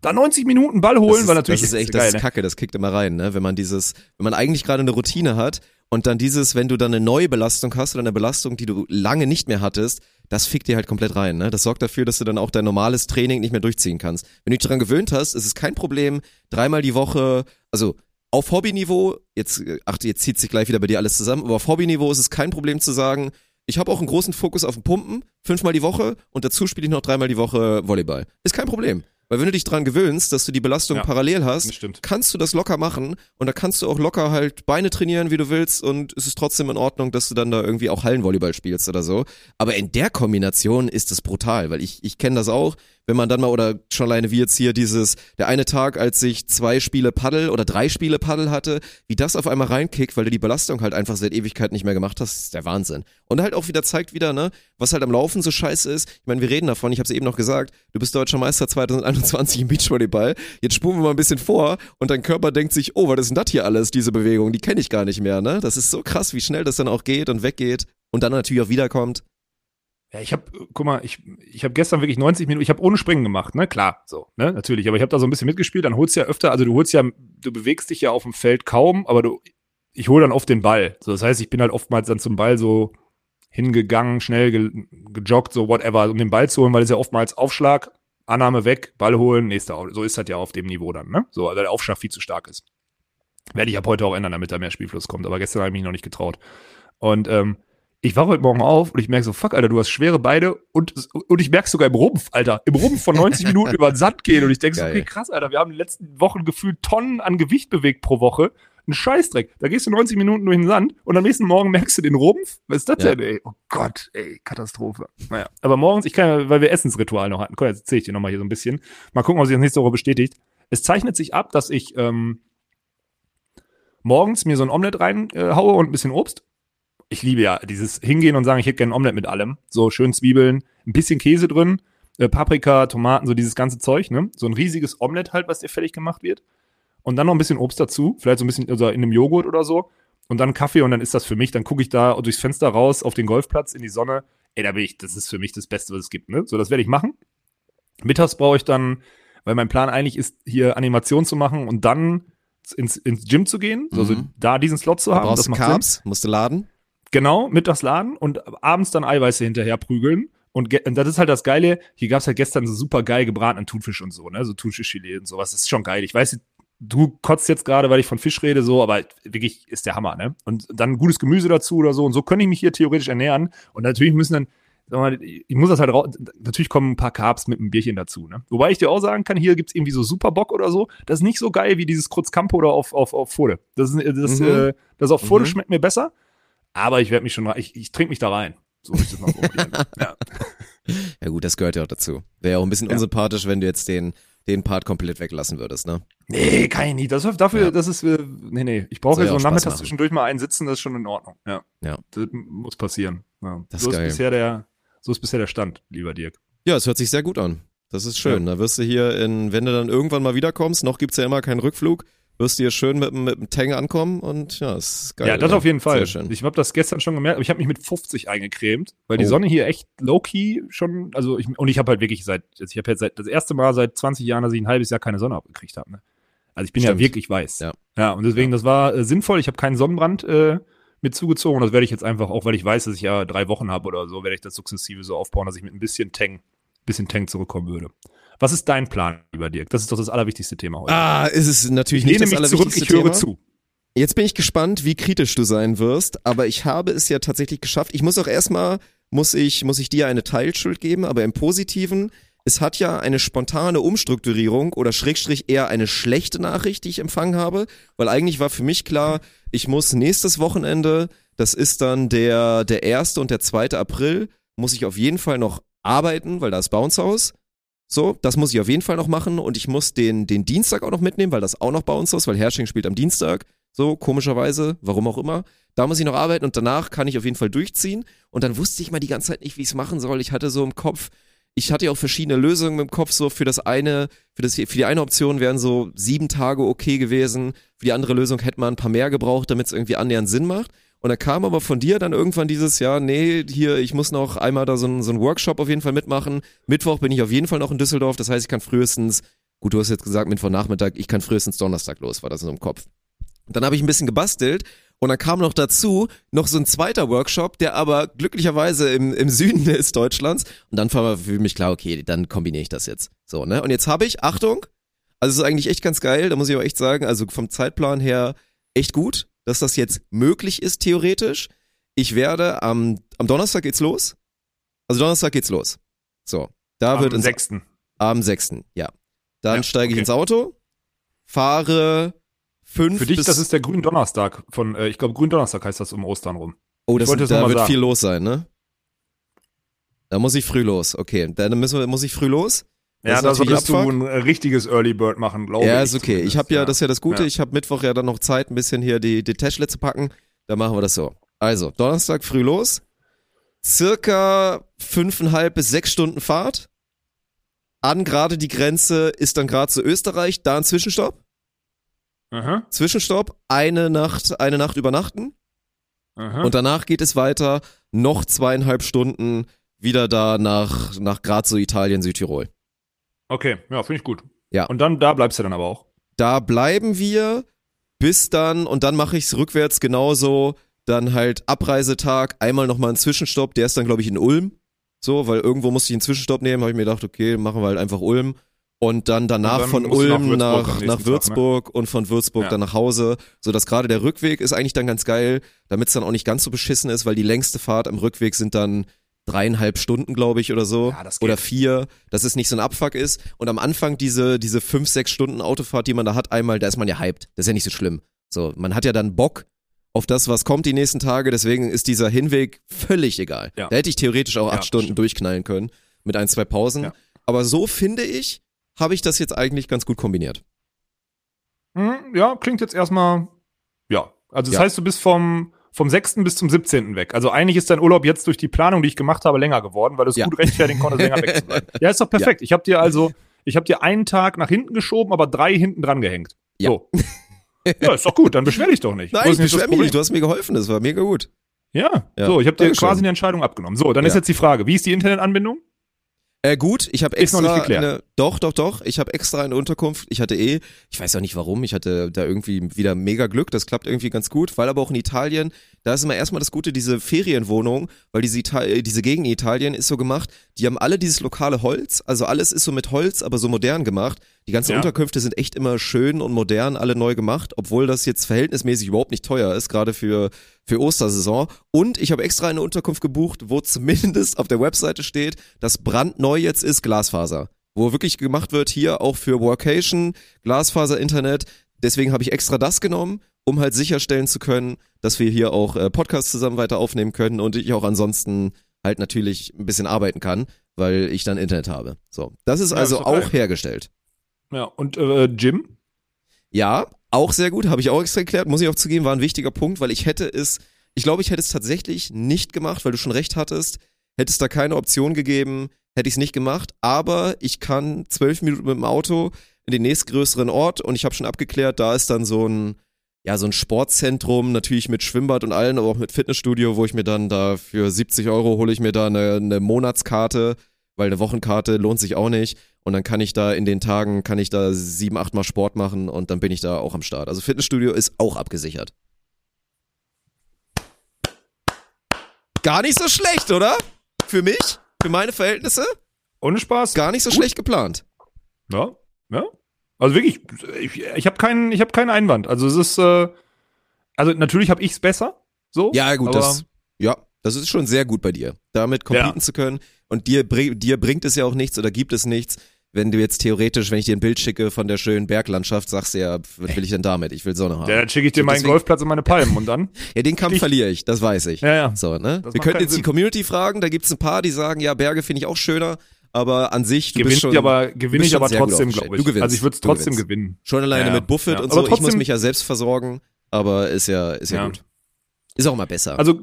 Da 90 Minuten Ball holen, ist, weil natürlich das ist echt, das ist ne? kacke, das kickt immer rein, ne? Wenn man dieses, wenn man eigentlich gerade eine Routine hat und dann dieses, wenn du dann eine neue Belastung hast oder eine Belastung, die du lange nicht mehr hattest, das fickt dir halt komplett rein, ne? Das sorgt dafür, dass du dann auch dein normales Training nicht mehr durchziehen kannst. Wenn du dich daran gewöhnt hast, ist es kein Problem, dreimal die Woche, also auf Hobbyniveau, jetzt, äh, ach, jetzt zieht sich gleich wieder bei dir alles zusammen, aber auf Hobbyniveau ist es kein Problem zu sagen, ich habe auch einen großen Fokus auf den Pumpen, fünfmal die Woche und dazu spiele ich noch dreimal die Woche Volleyball. Ist kein Problem. Weil wenn du dich dran gewöhnst, dass du die Belastung Ja, parallel hast, stimmt. kannst du das locker machen und da kannst du auch locker halt Beine trainieren, wie du willst und es ist trotzdem in Ordnung, dass du dann da irgendwie auch Hallenvolleyball spielst oder so. Aber in der Kombination ist es brutal, weil ich, ich kenne das auch, wenn man dann mal oder schon alleine wie jetzt hier dieses, der eine Tag, als ich zwei Spiele Paddel oder drei Spiele Paddel hatte, wie das auf einmal reinkickt, weil du die Belastung halt einfach seit Ewigkeit nicht mehr gemacht hast, ist der Wahnsinn. Und halt auch wieder zeigt wieder, ne, was halt am Laufen so scheiße ist. Ich meine, wir reden davon, ich habe es eben noch gesagt, du bist deutscher Meister 2021 im Beachvolleyball. Jetzt spulen wir mal ein bisschen vor und dein Körper denkt sich, oh, was ist denn das hier alles, diese Bewegung? Die kenne ich gar nicht mehr, ne? Das ist so krass, wie schnell das dann auch geht und weggeht und dann natürlich auch wiederkommt. Ja, ich habe, guck mal, ich, ich habe gestern wirklich 90 Minuten, ich habe ohne Springen gemacht, ne? Klar, so, ne? Natürlich, aber ich habe da so ein bisschen mitgespielt, dann holst du ja öfter, also du holst ja, du bewegst dich ja auf dem Feld kaum, aber du, ich hole dann oft den Ball. So, das heißt, ich bin halt oftmals dann zum Ball so hingegangen, schnell ge, gejoggt, so whatever, um den Ball zu holen, weil es ja oftmals Aufschlag, Annahme weg, Ball holen, nächster, so ist das ja auf dem Niveau dann, ne? So, weil der Aufschlag viel zu stark ist. Werde ich ab heute auch ändern, damit da mehr Spielfluss kommt, aber gestern habe ich mich noch nicht getraut. Und ähm, ich wache heute Morgen auf und ich merke so, fuck, Alter, du hast schwere Beine und, und ich merke sogar im Rumpf, Alter, im Rumpf von 90 <laughs> Minuten über den Sand gehen und ich denke so, okay, krass, Alter, wir haben in den letzten Wochen gefühlt Tonnen an Gewicht bewegt pro Woche. Ein Scheißdreck. Da gehst du 90 Minuten durch den Sand und am nächsten Morgen merkst du den Rumpf. Was ist das Ja. denn, ey? Oh Gott, ey, Katastrophe. Naja, aber morgens, ich kann ja, weil wir Essensritual noch hatten, komm, jetzt erzähle ich dir nochmal hier so ein bisschen. Mal gucken, ob sich das nächste Woche bestätigt. Es zeichnet sich ab, dass ich ähm, morgens mir so ein Omelett reinhaue äh, haue und ein bisschen Obst ich liebe ja dieses Hingehen und sagen, ich hätte gerne ein Omelett mit allem. So schön Zwiebeln, ein bisschen Käse drin, äh, Paprika, Tomaten, so dieses ganze Zeug, ne? So ein riesiges Omelett halt, was dir fertig gemacht wird. Und dann noch ein bisschen Obst dazu, vielleicht so ein bisschen also in einem Joghurt oder so. Und dann Kaffee und dann ist das für mich. Dann gucke ich da durchs Fenster raus auf den Golfplatz in die Sonne. Ey, da bin ich, das ist für mich das Beste, was es gibt, ne? So, das werde ich machen. Mittags brauche ich dann, weil mein Plan eigentlich ist, hier Animation zu machen und dann ins, ins Gym zu gehen, also Mhm. da diesen Slot zu haben. brauchst das du macht Sinn. Carbs, musst du laden. Genau, mittags laden und abends dann Eiweiße hinterher prügeln. Und, und das ist halt das Geile. Hier gab's halt gestern so super geil gebratenen Thunfisch und so, ne? So Thunfischfilet und sowas. Das ist schon geil. Ich weiß, du kotzt jetzt gerade, weil ich von Fisch rede, so, aber wirklich ist der Hammer, ne? Und dann gutes Gemüse dazu oder so. Und so könnte ich mich hier theoretisch ernähren. Und natürlich müssen dann, sag mal, ich muss das halt raus. Natürlich kommen ein paar Carbs mit einem Bierchen dazu, ne? Wobei ich dir auch sagen kann, hier gibt's irgendwie so Superbock oder so. Das ist nicht so geil wie dieses Kreuzkampo oder auf, auf, auf Fode. Das ist, das, Mhm. äh, das auf Fode Mhm. schmeckt mir besser. Aber ich werde mich schon, ich, ich trinke mich da rein. So ich das mal formulieren. <laughs> ja. Ja gut, das gehört ja auch dazu. Wäre ja auch ein bisschen Ja. unsympathisch, wenn du jetzt den, den Part komplett weglassen würdest, ne? Nee, kann ich nicht. Das, dafür, Ja. das ist, äh, nee, nee. Ich brauche ja ja so auch einen Spaß Nachmittag machen. zwischendurch mal einen sitzen, das ist schon in Ordnung. Ja. Ja. Das muss passieren. Ja. Das so ist ist geil. bisher der, so ist bisher der Stand, lieber Dirk. Ja, es hört sich sehr gut an. Das ist schön. Da wirst du hier in, wenn du dann irgendwann mal wiederkommst, noch gibt's ja immer keinen Rückflug, wirst du hier schön mit, mit dem Tang ankommen und ja, ist geil. ja, das auf jeden Fall. Sehr schön. Ich habe das gestern schon gemerkt, aber ich habe mich mit 50 eingecremt, weil die Oh. Sonne hier echt low-key schon, also ich, und ich habe halt wirklich seit, also ich habe jetzt seit, das erste Mal seit 20 Jahren, dass ich ein halbes Jahr keine Sonne abgekriegt habe. Ne? Also ich bin Stimmt. ja wirklich weiß. Ja. Ja, und deswegen, das war äh, sinnvoll. Ich habe keinen Sonnenbrand äh, mit zugezogen. Das werde ich jetzt einfach, auch weil ich weiß, dass ich ja drei Wochen habe oder so, werde ich das sukzessive so aufbauen, dass ich mit ein bisschen Tang, bisschen Tang zurückkommen würde. Was ist dein Plan, lieber Dirk? Das ist doch das allerwichtigste Thema heute. Ah, ist es natürlich ich nicht das mich zurück, allerwichtigste ich höre Thema. zu. Jetzt bin ich gespannt, wie kritisch du sein wirst, aber ich habe es ja tatsächlich geschafft. Ich muss auch erstmal, muss ich, muss ich dir eine Teilschuld geben, aber im Positiven, es hat ja eine spontane Umstrukturierung oder Schrägstrich eher eine schlechte Nachricht, die ich empfangen habe, weil eigentlich war für mich klar, ich muss nächstes Wochenende, das ist dann der, der erste und der zweite April, muss ich auf jeden Fall noch arbeiten, weil da ist Bounce House. So, das muss ich auf jeden Fall noch machen und ich muss den, den Dienstag auch noch mitnehmen, weil das auch noch Bounce House, weil Hersching spielt am Dienstag. So, komischerweise, warum auch immer. Da muss ich noch arbeiten und danach kann ich auf jeden Fall durchziehen. Und dann wusste ich mal die ganze Zeit nicht, wie ich es machen soll. Ich hatte so im Kopf, ich hatte ja auch verschiedene Lösungen im Kopf, so für das eine, für, das, für die eine Option wären so sieben Tage okay gewesen. Für die andere Lösung hätte man ein paar mehr gebraucht, damit es irgendwie annähernd Sinn macht. Und dann kam aber von dir dann irgendwann dieses Jahr, nee, hier, ich muss noch einmal da so ein, so Workshop auf jeden Fall mitmachen. Mittwoch bin ich auf jeden Fall noch in Düsseldorf, das heißt, ich kann frühestens, gut, du hast jetzt gesagt Mittwochnachmittag, ich kann frühestens Donnerstag los, war das in so im Kopf. Dann habe ich ein bisschen gebastelt und dann kam noch dazu noch so ein zweiter Workshop, der aber glücklicherweise im, im Süden <laughs> ist Deutschlands. Und dann war für mich klar, okay, dann kombiniere ich das jetzt. So, ne? Und jetzt habe ich, Achtung, also es ist eigentlich echt ganz geil, da muss ich auch echt sagen, also vom Zeitplan her echt gut, dass das jetzt möglich ist, theoretisch. Ich werde am, am Donnerstag geht's los. Also Donnerstag geht's los. So. Da wird Am ins, 6. am 6. Ja. Dann Ja, steige ich okay. ins Auto, fahre fünf Für dich, das ist der Gründonnerstag von, äh, ich glaube, Gründonnerstag heißt das um Ostern rum. Oh, das Ich es da wird sagen. viel los sein, ne? Da muss ich früh los. Okay, dann müssen wir, muss ich früh los. Ja, da solltest du ein äh, richtiges Early Bird machen, glaube ich. ja, ist okay. Ich habe ja, das ist ja das Gute, Ja. ich habe Mittwoch ja dann noch Zeit, ein bisschen hier die, die Täschle zu packen. Dann machen wir das so. Also, Donnerstag früh los. Circa fünfeinhalb bis sechs Stunden Fahrt. An gerade die Grenze ist dann gerade zu Österreich, da ein Zwischenstopp. Aha, Zwischenstopp, eine Nacht, eine Nacht übernachten. aha. Und danach geht es weiter, noch zweieinhalb Stunden wieder da nach, nach Graz, so Italien, Südtirol. Okay, ja, finde ich gut. Ja. Und dann, da bleibst du dann aber auch. Da bleiben wir bis dann, und dann mache ich es rückwärts genauso, dann halt Abreisetag, einmal nochmal einen Zwischenstopp, der ist dann, glaube ich, in Ulm. So, weil irgendwo musste ich einen Zwischenstopp nehmen, habe ich mir gedacht, okay, machen wir halt einfach Ulm. Und dann danach Und dann von du nach Ulm Würzburg nach, nach Tag, ne? Würzburg und von Würzburg Ja. dann nach Hause. So dass gerade der Rückweg ist eigentlich dann ganz geil, damit es dann auch nicht ganz so beschissen ist, weil die längste Fahrt am Rückweg sind dann dreieinhalb Stunden, glaube ich, oder so. Ja, das geht. oder vier, dass es nicht so ein Abfuck ist. Und am Anfang diese, diese fünf, sechs Stunden Autofahrt, die man da hat, einmal, da ist man ja hyped. Das ist ja nicht so schlimm. So, man hat ja dann Bock auf das, was kommt die nächsten Tage, deswegen ist dieser Hinweg völlig egal. Ja. Da hätte ich theoretisch auch acht Ja, Stunden stimmt. durchknallen können mit ein, zwei Pausen. Aber so finde ich, habe ich das jetzt eigentlich ganz gut kombiniert. Hm, ja, klingt jetzt erstmal, ja. Also das heißt, du bist vom, vom 6. bis zum 17. weg. Also eigentlich ist dein Urlaub jetzt durch die Planung, die ich gemacht habe, länger geworden, weil du es Ja. gut rechtfertigen konntest, länger weg zu bleiben. <laughs> Ja, ist doch perfekt. Ich habe dir also, ich habe dir einen Tag nach hinten geschoben, aber drei hinten dran gehängt. Ja. So. ja, ist doch gut, dann beschwer dich doch nicht. Nein, ich beschwer mich nicht, du hast mir geholfen, das war mega gut. Ja, Ja, so, ich habe dir quasi eine Entscheidung abgenommen. So, dann ist Ja. jetzt die Frage, wie ist die Internetanbindung? Äh, gut, ich habe Ist noch extra nicht geklärt. eine, doch, doch, doch, ich habe extra eine Unterkunft. Ich hatte eh, ich weiß auch nicht warum, ich hatte da irgendwie wieder mega Glück, das klappt irgendwie ganz gut, weil aber auch in Italien, da ist immer erstmal das Gute, diese Ferienwohnung, weil diese, Ital diese Gegend in Italien ist so gemacht, die haben alle dieses lokale Holz, also alles ist so mit Holz, aber so modern gemacht. Die ganzen Ja. Unterkünfte sind echt immer schön und modern, alle neu gemacht, obwohl das jetzt verhältnismäßig überhaupt nicht teuer ist, gerade für, für Ostersaison. Und ich habe extra eine Unterkunft gebucht, wo zumindest auf der Webseite steht, dass brandneu jetzt ist Glasfaser. Wo wirklich gemacht wird, hier auch für Workation, Glasfaser, Internet. Deswegen habe ich extra das genommen, um halt sicherstellen zu können, dass wir hier auch äh, Podcasts zusammen weiter aufnehmen können und ich auch ansonsten halt natürlich ein bisschen arbeiten kann, weil ich dann Internet habe. So, das ist Ja, also ist geil. auch hergestellt. Ja, und äh, Jim? Ja, auch sehr gut, habe ich auch extra geklärt, muss ich auch zugeben, war ein wichtiger Punkt, weil ich hätte es, ich glaube, ich hätte es tatsächlich nicht gemacht, weil du schon recht hattest, hätte es da keine Option gegeben, hätte ich es nicht gemacht, aber ich kann zwölf Minuten mit dem Auto in den nächstgrößeren Ort und ich habe schon abgeklärt, da ist dann so ein, ja, so ein Sportzentrum, natürlich mit Schwimmbad und allen, aber auch mit Fitnessstudio, wo ich mir dann da für 70 Euro hole ich mir da eine, eine Monatskarte, weil eine Wochenkarte lohnt sich auch nicht. Und dann kann ich da in den Tagen, kann ich da sieben, acht Mal Sport machen und dann bin ich da auch am Start. Also Fitnessstudio ist auch abgesichert. Gar nicht so schlecht, oder? Für mich? Für meine Verhältnisse? Ohne Spaß? Gar nicht so schlecht geplant. Ja, ja. Also wirklich, ich, ich habe keinen, ich habe keinen Einwand. Also es ist, äh, also natürlich habe ich's besser. So. Ja, gut, das, ja, das ist schon sehr gut bei dir, damit competen Ja. zu können. Und dir, dir bringt es ja auch nichts oder gibt es nichts, wenn du jetzt theoretisch, wenn ich dir ein Bild schicke von der schönen Berglandschaft, sagst du ja, was will ich denn damit? Ich will Sonne haben. Ja, dann schicke ich dir meinen deswegen- Golfplatz und meine Palmen und dann. <laughs> Ja, den Kampf Ich- verliere ich, das weiß ich. Ja, ja. So, ne? Das Wir könnten jetzt die Sinn. Community fragen, da gibt's ein paar, die sagen, ja, Berge finde ich auch schöner, aber an sich, du Gewinne bist schon, ich aber, gewinne ich aber trotzdem, glaube ich. Du gewinnst. Also ich würde es trotzdem gewinnen. schon alleine Ja, mit Buffett Ja, und aber so. ich muss trotzdem- mich ja selbst versorgen, aber ist ja, ist ja, Ja. gut. Ist auch mal besser. Also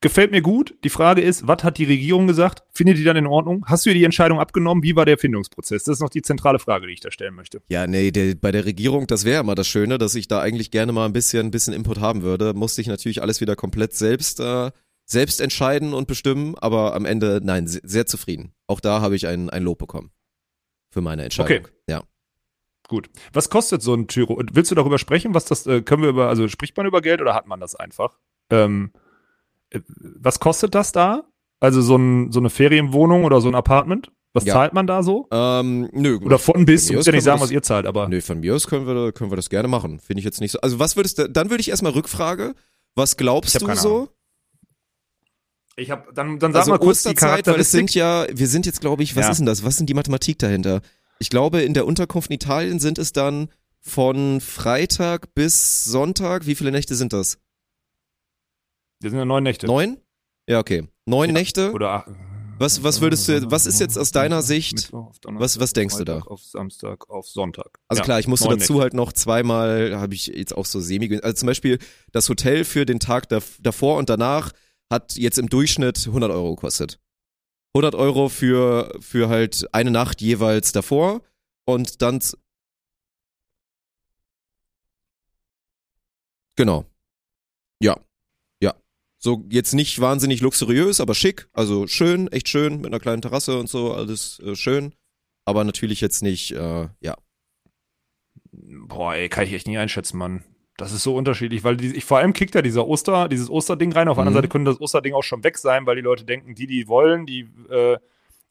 gefällt mir gut. Die Frage ist, was hat die Regierung gesagt? Findet die dann in Ordnung? Hast du ihr die Entscheidung abgenommen? Wie war der Findungsprozess? Das ist noch die zentrale Frage, die ich da stellen möchte. Ja, nee, der, bei der Regierung, das wäre immer das Schöne, dass ich da eigentlich gerne mal ein bisschen, ein bisschen Input haben würde. Musste ich natürlich alles wieder komplett selbst, äh, selbst entscheiden und bestimmen, aber am Ende, nein, se- sehr zufrieden. Auch da habe ich ein, ein Lob bekommen. Für meine Entscheidung. Okay. Ja. Gut. Was kostet so ein Tyro? Willst du darüber sprechen? Was das, äh, können wir über, also spricht man über Geld oder hat man das einfach? Ähm, äh, was kostet das da? Also so, ein, so eine Ferienwohnung oder so ein Apartment? Was Ja. zahlt man da so? Ähm, nö. Oder von bis? Musst aus ja nicht sagen, das- was ihr zahlt, aber. Nö, von mir aus können wir, können wir das gerne machen. Finde ich jetzt nicht so. Also was würdest du, dann würde ich erstmal Rückfrage. Was Ich glaubst du so? Ahnung. Ich hab, dann, dann sag also mal kurz die Osterzeit, weil es sind Charakteristik. ja, wir sind jetzt glaube ich, was Ja. ist denn das? Was sind die Mathematik dahinter? Ich glaube, in der Unterkunft in Italien sind es dann von Freitag bis Sonntag, wie viele Nächte sind das? Wir sind ja neun Nächte. Neun? Ja, okay. Neun Nächte? Oder acht. Was- was würdest du- was ist jetzt aus deiner Sicht- Mittwoch, auf Donnerstag, was- was denkst du da? Auf Samstag, auf Sonntag. Also Ja, klar, ich musste dazu Nächte. halt noch zweimal, habe ich jetzt auch so semi, also zum Beispiel das Hotel für den Tag dav- davor und danach hat jetzt im Durchschnitt 100 Euro gekostet. 100 Euro für, für halt eine Nacht jeweils davor und dann, genau. Ja. Ja. So jetzt nicht wahnsinnig luxuriös, aber schick, also schön, echt schön, mit einer kleinen Terrasse und so, alles äh, schön. Aber natürlich jetzt nicht, äh, ja, Boah, ey, kann ich echt nicht einschätzen, Mann. Das ist so unterschiedlich, weil die, ich, vor allem kickt ja dieser Oster, dieses Osterding rein. Auf der Mhm. anderen Seite könnte das Osterding auch schon weg sein, weil die Leute denken, die, die wollen, die, äh,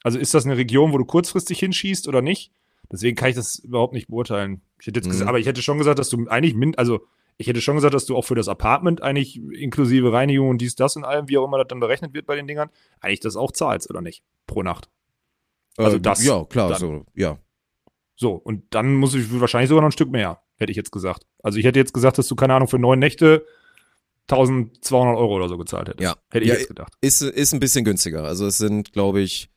also ist das eine Region, wo du kurzfristig hinschießt oder nicht? Deswegen kann ich das überhaupt nicht beurteilen. Ich hätte jetzt Mhm. gesagt, aber ich hätte schon gesagt, dass du eigentlich min, also ich hätte schon gesagt, dass du auch für das Apartment eigentlich inklusive Reinigung und dies, das und allem, wie auch immer das dann berechnet wird bei den Dingern, eigentlich das auch zahlst, oder nicht? Pro Nacht. Also Äh, das Ja, klar, dann. so, ja. So, und dann muss ich wahrscheinlich sogar noch ein Stück mehr, hätte ich jetzt gesagt. Also ich hätte jetzt gesagt, dass du, keine Ahnung, für neun Nächte 1200 Euro oder so gezahlt hättest. Ja. Hätte ich Ja, jetzt gedacht. Ist, ist ein bisschen günstiger. Also es sind, glaube ich,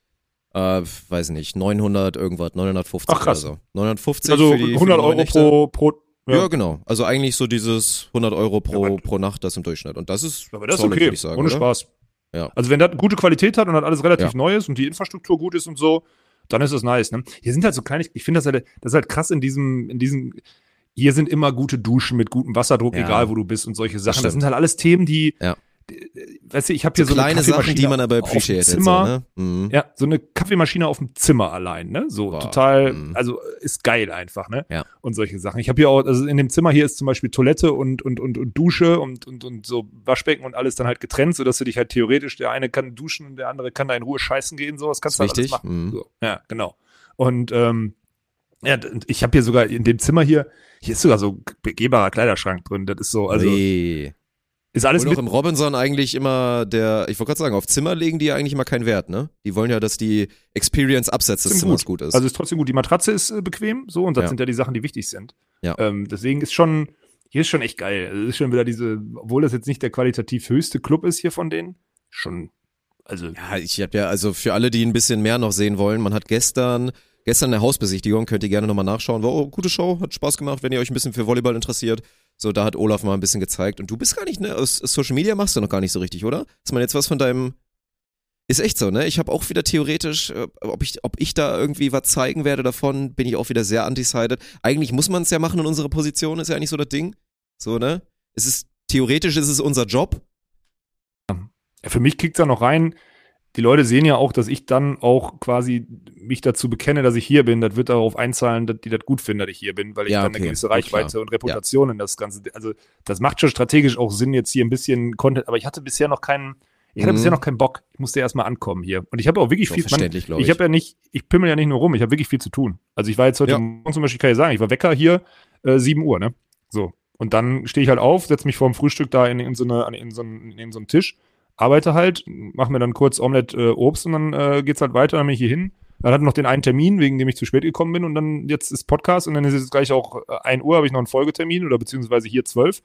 äh, weiß nicht, 900 irgendwas, 950 Ach, krass. oder so. 950 Also für die, für die 100 Euro Nächte. pro, pro Ja. genau. Also eigentlich so dieses 100 Euro pro, Ja, pro Nacht, das im Durchschnitt. Und das ist, Aber das ist solid, okay, würd ich sagen, ohne oder? Spaß. Ja. Also wenn das gute Qualität hat und das alles relativ Ja. neu ist und die Infrastruktur gut ist und so, dann ist es nice. Ne? Hier sind halt so kleine, ich finde das halt, das ist halt krass in diesem, in diesem, hier sind immer gute Duschen mit gutem Wasserdruck, Ja. egal wo du bist und solche Sachen. Das, stimmt. sind halt alles Themen, die, Ja. weißt du, ich habe hier so, so kleine Sachen, die man aber appreciated. Zimmer, so, ne? mhm. Ja, so eine Kaffeemaschine auf dem Zimmer allein, ne? So Boah, total, mhm. also ist geil einfach, ne? Ja. Und solche Sachen. Ich habe hier auch, also in dem Zimmer hier ist zum Beispiel Toilette und, und, und, und Dusche und, und, und so Waschbecken und alles dann halt getrennt, sodass du dich halt theoretisch, der eine kann duschen und der andere kann da in Ruhe scheißen gehen, sowas kannst du halt alles machen. Mhm. So, ja, genau. Und ähm, ja, ich habe hier sogar in dem Zimmer hier, hier ist sogar so begehbarer Kleiderschrank drin. Das ist so, also Ui. ist alles Obwohl mit im Robinson eigentlich immer der, ich wollte gerade sagen, auf Zimmer legen die ja eigentlich immer keinen Wert, ne? Die wollen ja, dass die Experience abseits des Zimmers gut ist. Also ist trotzdem gut. Die Matratze ist äh, bequem, so, und das Ja. sind ja die Sachen, die wichtig sind. Ja. Ähm, deswegen ist schon, hier ist schon echt geil. Also es ist schon wieder diese, obwohl das jetzt nicht der qualitativ höchste Club ist hier von denen, schon, also, ja, ich habe ja, also für alle, die ein bisschen mehr noch sehen wollen, man hat gestern, gestern eine Hausbesichtigung, könnt ihr gerne nochmal nachschauen. War oh, gute Show, hat Spaß gemacht, wenn ihr euch ein bisschen für Volleyball interessiert. So, da hat Olaf mal ein bisschen gezeigt. Und du bist gar nicht, ne, aus Social Media machst du noch gar nicht so richtig, oder? Ist man jetzt was von deinem. Ist echt so, ne? Ich habe auch wieder theoretisch, äh, ob ich, ob ich da irgendwie was zeigen werde davon, bin ich auch wieder sehr undecided. Eigentlich muss man es ja machen in unserer Position, ist ja eigentlich so das Ding. So, ne? Es ist, theoretisch ist es unser Job. ja, für mich kickt's da noch rein. Die Leute sehen ja auch, dass ich dann auch quasi mich dazu bekenne, dass ich hier bin. Das wird darauf einzahlen, dass die das gut finden, dass ich hier bin, weil ich Ja, dann okay. eine gewisse Ja, Reichweite klar. und Reputation in das Ganze. Also, das macht schon strategisch auch Sinn, jetzt hier ein bisschen Content, aber ich hatte bisher noch keinen, ich hatte Mhm. bisher noch keinen Bock. Ich musste erstmal ankommen hier. Und ich habe auch wirklich Doch viel, man, verständlich, glaube ich. ich habe ja nicht, ich pimmel ja nicht nur rum, ich habe wirklich viel zu tun. Also ich war jetzt heute Ja. Morgen zum Beispiel, kann ich sagen, ich war Wecker hier, äh, 7 Uhr, ne? So. Und dann stehe ich halt auf, setze mich vor dem Frühstück da in, in, so eine, in, so einen, in so einen Tisch, arbeite halt, mache mir dann kurz Omelette äh, Obst und dann äh, geht's halt weiter, dann bin ich hier hin. Dann hatte noch den einen Termin, wegen dem ich zu spät gekommen bin und dann jetzt ist Podcast und dann ist es gleich auch äh, 1 Uhr, habe ich noch einen Folgetermin oder beziehungsweise hier 12.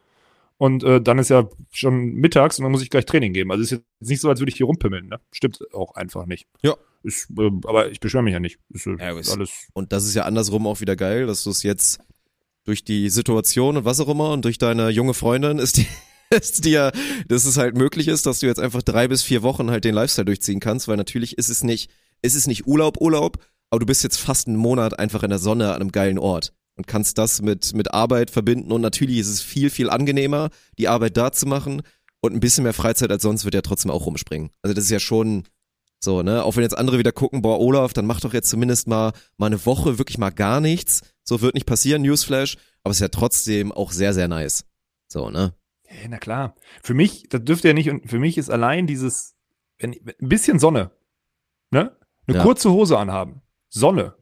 Und äh, dann ist ja schon mittags und dann muss ich gleich Training geben. Also ist jetzt nicht so, als würde ich hier rumpimmeln. Ne? Stimmt auch einfach nicht. Ja. Ist, äh, aber ich beschwere mich ja nicht. Ist, äh, Ja, ist alles. Und das ist ja andersrum auch wieder geil, dass du es jetzt durch die Situation und was auch immer und durch deine junge Freundin ist die ist dir, dass es halt möglich ist, dass du jetzt einfach drei bis vier Wochen halt den Lifestyle durchziehen kannst, weil natürlich ist es nicht, ist es nicht Urlaub, Urlaub, aber du bist jetzt fast einen Monat einfach in der Sonne an einem geilen Ort und kannst das mit, mit Arbeit verbinden und natürlich ist es viel, viel angenehmer, die Arbeit da zu machen und ein bisschen mehr Freizeit als sonst wird ja trotzdem auch rumspringen. Also das ist ja schon, so, ne? Auch wenn jetzt andere wieder gucken, boah, Olaf, dann mach doch jetzt zumindest mal, mal eine Woche wirklich mal gar nichts. So wird nicht passieren, Newsflash. Aber es ist ja trotzdem auch sehr, sehr nice. So, ne? Ja, na klar. Für mich, das dürfte ja nicht, und für mich ist allein dieses, wenn, ein bisschen Sonne, ne? Eine Ja. kurze Hose anhaben. Sonne.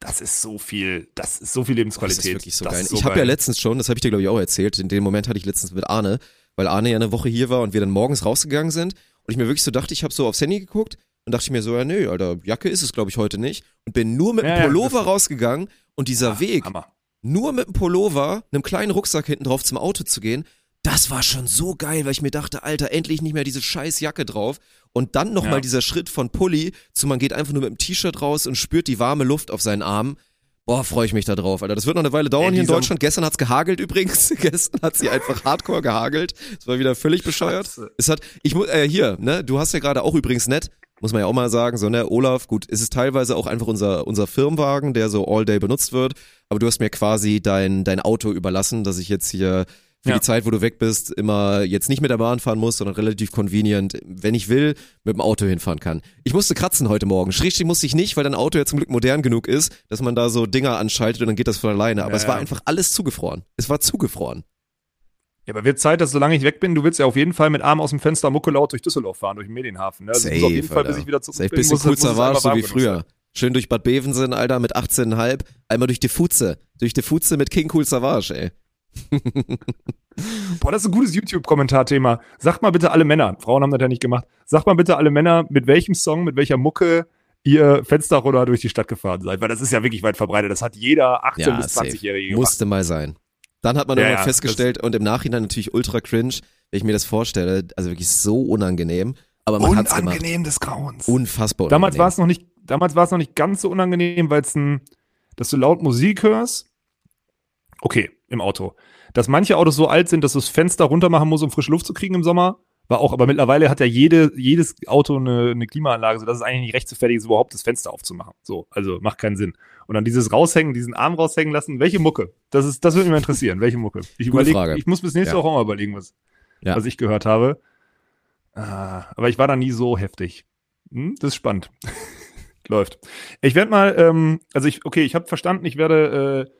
Das ist so viel, das ist so viel Das Lebensqualität. ist wirklich so Das geil. so ich habe ja letztens schon, das habe ich dir glaube ich auch erzählt, in dem Moment hatte ich letztens mit Arne, weil Arne ja eine Woche hier war und wir dann morgens rausgegangen sind und ich mir wirklich so dachte, ich habe so aufs Handy geguckt und dachte ich mir so, ja nö, Alter, Jacke ist es glaube ich heute nicht und bin nur mit Ja, einem ja, Pullover das- rausgegangen und dieser Ah, Weg, Hammer. nur mit einem Pullover, einem kleinen Rucksack hinten drauf zum Auto zu gehen, das war schon so geil, weil ich mir dachte, Alter, endlich nicht mehr diese scheiß Jacke drauf. Und dann nochmal Ja. dieser Schritt von Pulli zu, man geht einfach nur mit dem T-Shirt raus und spürt die warme Luft auf seinen Armen. Boah, freue ich mich da drauf, Alter. Das wird noch eine Weile dauern Ey, hier in Deutschland. Gestern hat's gehagelt übrigens. <laughs> Gestern hat sie einfach hardcore gehagelt. Es war wieder völlig bescheuert. Scheiße. Es hat, ich muss, äh, hier, ne, du hast ja gerade auch übrigens nett, muss man ja auch mal sagen, so, ne, Olaf, gut, es ist teilweise auch einfach unser, unser Firmenwagen, der so all day benutzt wird, aber du hast mir quasi dein, dein Auto überlassen, dass ich jetzt hier für Ja. die Zeit, wo du weg bist, immer jetzt nicht mit der Bahn fahren muss, sondern relativ convenient, wenn ich will, mit dem Auto hinfahren kann. Ich musste kratzen heute Morgen. Richtig musste ich nicht, weil dein Auto ja zum Glück modern genug ist, dass man da so Dinger anschaltet und dann geht das von alleine. Aber Ja, es war ja. einfach alles zugefroren. Es war zugefroren. Ja, aber wird Zeit, dass solange ich weg bin, du willst ja auf jeden Fall mit Arm aus dem Fenster Mucke laut durch Düsseldorf fahren, durch den Medienhafen. Ne? Also muss auf jeden Fall, bis ich wieder zurück Safe bin, bisschen muss, Savage, einfach so wie früher. sein. Schön durch Bad Bevensen, Alter, mit 18,5. Einmal durch die Fuze. Durch die Fuze mit King Cool Savage, ey. Boah, das ist ein gutes YouTube-Kommentarthema. Sagt mal bitte alle Männer, Frauen haben das ja nicht gemacht, sagt mal bitte alle Männer, mit welchem Song, mit welcher Mucke ihr Fensterroller durch die Stadt gefahren seid. Weil das ist ja wirklich weit verbreitet. Das hat jeder 18- Ja, bis safe. 20-Jährige gemacht. Musste mal sein. Dann hat man Ja, ja, festgestellt und im Nachhinein natürlich ultra cringe, wenn ich mir das vorstelle. Also wirklich so unangenehm. Aber man hat's gemacht. Unangenehm des Grauens. Unfassbar Damals unangenehm. war es noch nicht, damals war es noch nicht ganz so unangenehm, weil es ein, dass du laut Musik hörst. Okay, im Auto. Dass manche Autos so alt sind, dass du das Fenster runter machen musst, um frische Luft zu kriegen im Sommer. War auch, aber mittlerweile hat ja jede, jedes Auto eine, eine Klimaanlage, sodass es eigentlich nicht rechtfertig ist, überhaupt das Fenster aufzumachen. So, also macht keinen Sinn. Und dann dieses raushängen, diesen Arm raushängen lassen, welche Mucke? Das ist, das würde mich mal interessieren, welche Mucke? Ich überlege, ich muss bis nächste Ja. Woche auch mal überlegen, was, Ja. was ich gehört habe. Ah, aber ich war da nie so heftig. Hm, das ist spannend. <laughs> Läuft. Ich werde mal, ähm, also ich, okay, ich habe verstanden, ich werde äh,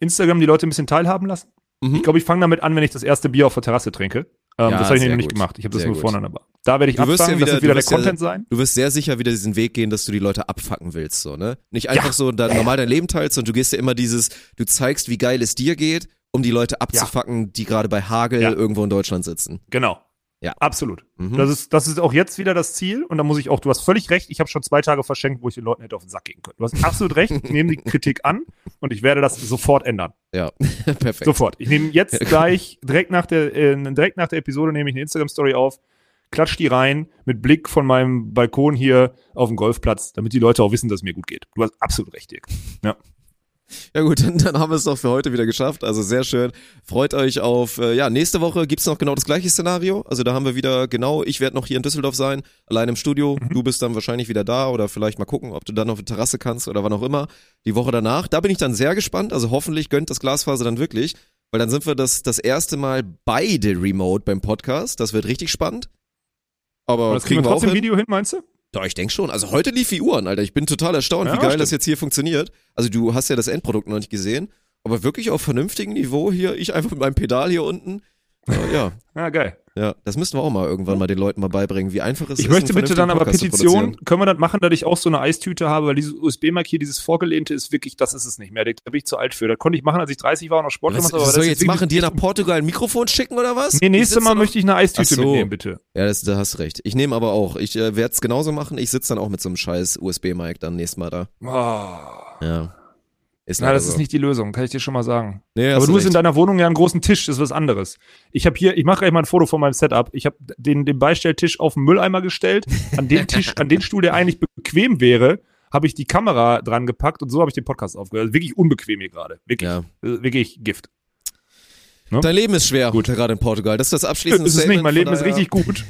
Instagram die Leute ein bisschen teilhaben lassen. Mhm. Ich glaube, ich fange damit an, wenn ich das erste Bier auf der Terrasse trinke. Ähm, Ja, das habe ich noch nicht gut. gemacht. Ich habe das Sehr nur gut. vorne aber. Da werde ich Du wirst ja abfangen, wieder- das wird du wieder der wirst ja- Content sein. Du wirst sehr sicher wieder diesen Weg gehen, dass du die Leute abfacken willst, so, ne? Nicht einfach so da, normal dein Leben teilst und du gehst ja immer dieses, du zeigst, wie geil es dir geht, um die Leute abzufacken, die gerade bei Hagel irgendwo in Deutschland sitzen. Genau. Ja. Absolut. Mhm. Das, ist, das ist auch jetzt wieder das Ziel. Und da muss ich auch, du hast völlig recht, ich habe schon zwei Tage verschenkt, wo ich den Leuten hätte auf den Sack gehen können. Du hast absolut recht, ich nehme die <laughs> Kritik an und ich werde das sofort ändern. Ja, <laughs> perfekt. Sofort. Ich nehme jetzt <laughs> gleich, direkt nach der, äh, direkt nach der Episode nehme ich eine Instagram-Story auf, klatsch die rein, mit Blick von meinem Balkon hier auf den Golfplatz, damit die Leute auch wissen, dass es mir gut geht. Du hast absolut recht, Dirk. Ja. Ja gut, <laughs> dann, dann haben wir es doch für heute wieder geschafft. Also sehr schön. Freut euch auf, äh, ja, nächste Woche gibt's noch genau das gleiche Szenario. Also da haben wir wieder, genau, ich werde noch hier in Düsseldorf sein, allein im Studio. Mhm. Du bist dann wahrscheinlich wieder da oder vielleicht mal gucken, ob du dann auf die Terrasse kannst oder wann auch immer. Die Woche danach, da bin ich dann sehr gespannt. Also hoffentlich gönnt das Glasfaser dann wirklich, weil dann sind wir das, das erste Mal beide remote beim Podcast. Das wird richtig spannend. Aber Und das kriegen wir auch trotzdem. Video hin, meinst du? Ja, ich denke schon. Also heute lief wie Uhren, Alter. Ich bin total erstaunt, Ja, wie geil stimmt. das jetzt hier funktioniert. Also du hast ja das Endprodukt noch nicht gesehen, aber wirklich auf vernünftigem Niveau hier. Ich einfach mit meinem Pedal hier unten. Ja, Ja, geil. ja, das müssen wir auch mal irgendwann mal den Leuten mal beibringen, wie einfach es Ich ist. möchte einen bitte dann aber Podcast Petition, können wir das machen, dass ich auch so eine Eistüte habe, weil dieses USB-Mark hier, dieses vorgelehnte ist wirklich, das ist es nicht mehr. Da bin ich zu alt für. Das konnte ich machen, als ich 30 war und noch Sport Was, gemacht habe. was soll ich jetzt machen? Dir nach Portugal ein Mikrofon schicken oder was? Nee, Ich nächstes Mal möchte ich eine Eistüte so. mitnehmen, bitte. Ja, das, da hast recht. Ich nehme aber auch. Ich äh, werde es genauso machen. Ich sitze dann auch mit so einem scheiß USB-Mic dann nächstes Mal da. Oh. Ja. Ist Na, das ist so. nicht die Lösung, kann ich dir schon mal sagen. Nee, Aber du hast in deiner Wohnung ja einen großen Tisch, das ist was anderes. Ich habe hier, ich mache gleich mal ein Foto von meinem Setup. Ich habe den, den Beistelltisch auf den Mülleimer gestellt. An den Tisch, an den Stuhl, der eigentlich bequem wäre, habe ich die Kamera dran gepackt und so habe ich den Podcast aufgehört. Also wirklich unbequem hier gerade. Wirklich, Ja. äh, wirklich Gift. Dein Leben ist schwer, Gut. gerade in Portugal. Das ist das abschließende <laughs> ist es nicht. Statement, Mein Leben ist richtig gut.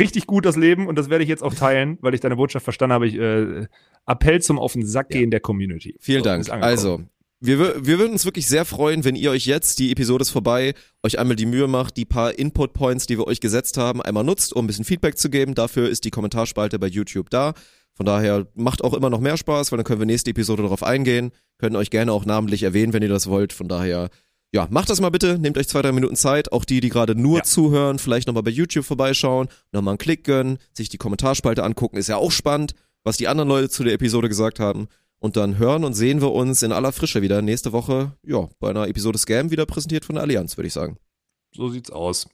Richtig gut, das Leben. Und das werde ich jetzt auch teilen, weil ich deine Botschaft verstanden habe. Ich, äh, Appell zum Auf den Sack gehen der Community. Vielen So, Dank. Also, wir, wir würden uns wirklich sehr freuen, wenn ihr euch jetzt, die Episode ist vorbei, euch einmal die Mühe macht, die paar Input-Points, die wir euch gesetzt haben, einmal nutzt, um ein bisschen Feedback zu geben. Dafür ist die Kommentarspalte bei YouTube da. Von daher macht auch immer noch mehr Spaß, weil dann können wir nächste Episode darauf eingehen, können euch gerne auch namentlich erwähnen, wenn ihr das wollt. Von daher, ja, macht das mal bitte, nehmt euch zwei, drei Minuten Zeit. Auch die, die gerade nur Ja. zuhören, vielleicht nochmal bei YouTube vorbeischauen, nochmal einen Klick gönnen, sich die Kommentarspalte angucken, ist ja auch spannend, was die anderen Leute zu der Episode gesagt haben. Und dann hören und sehen wir uns in aller Frische wieder nächste Woche, ja, bei einer Episode Scam wieder präsentiert von der Allianz, würde ich sagen. So sieht's aus.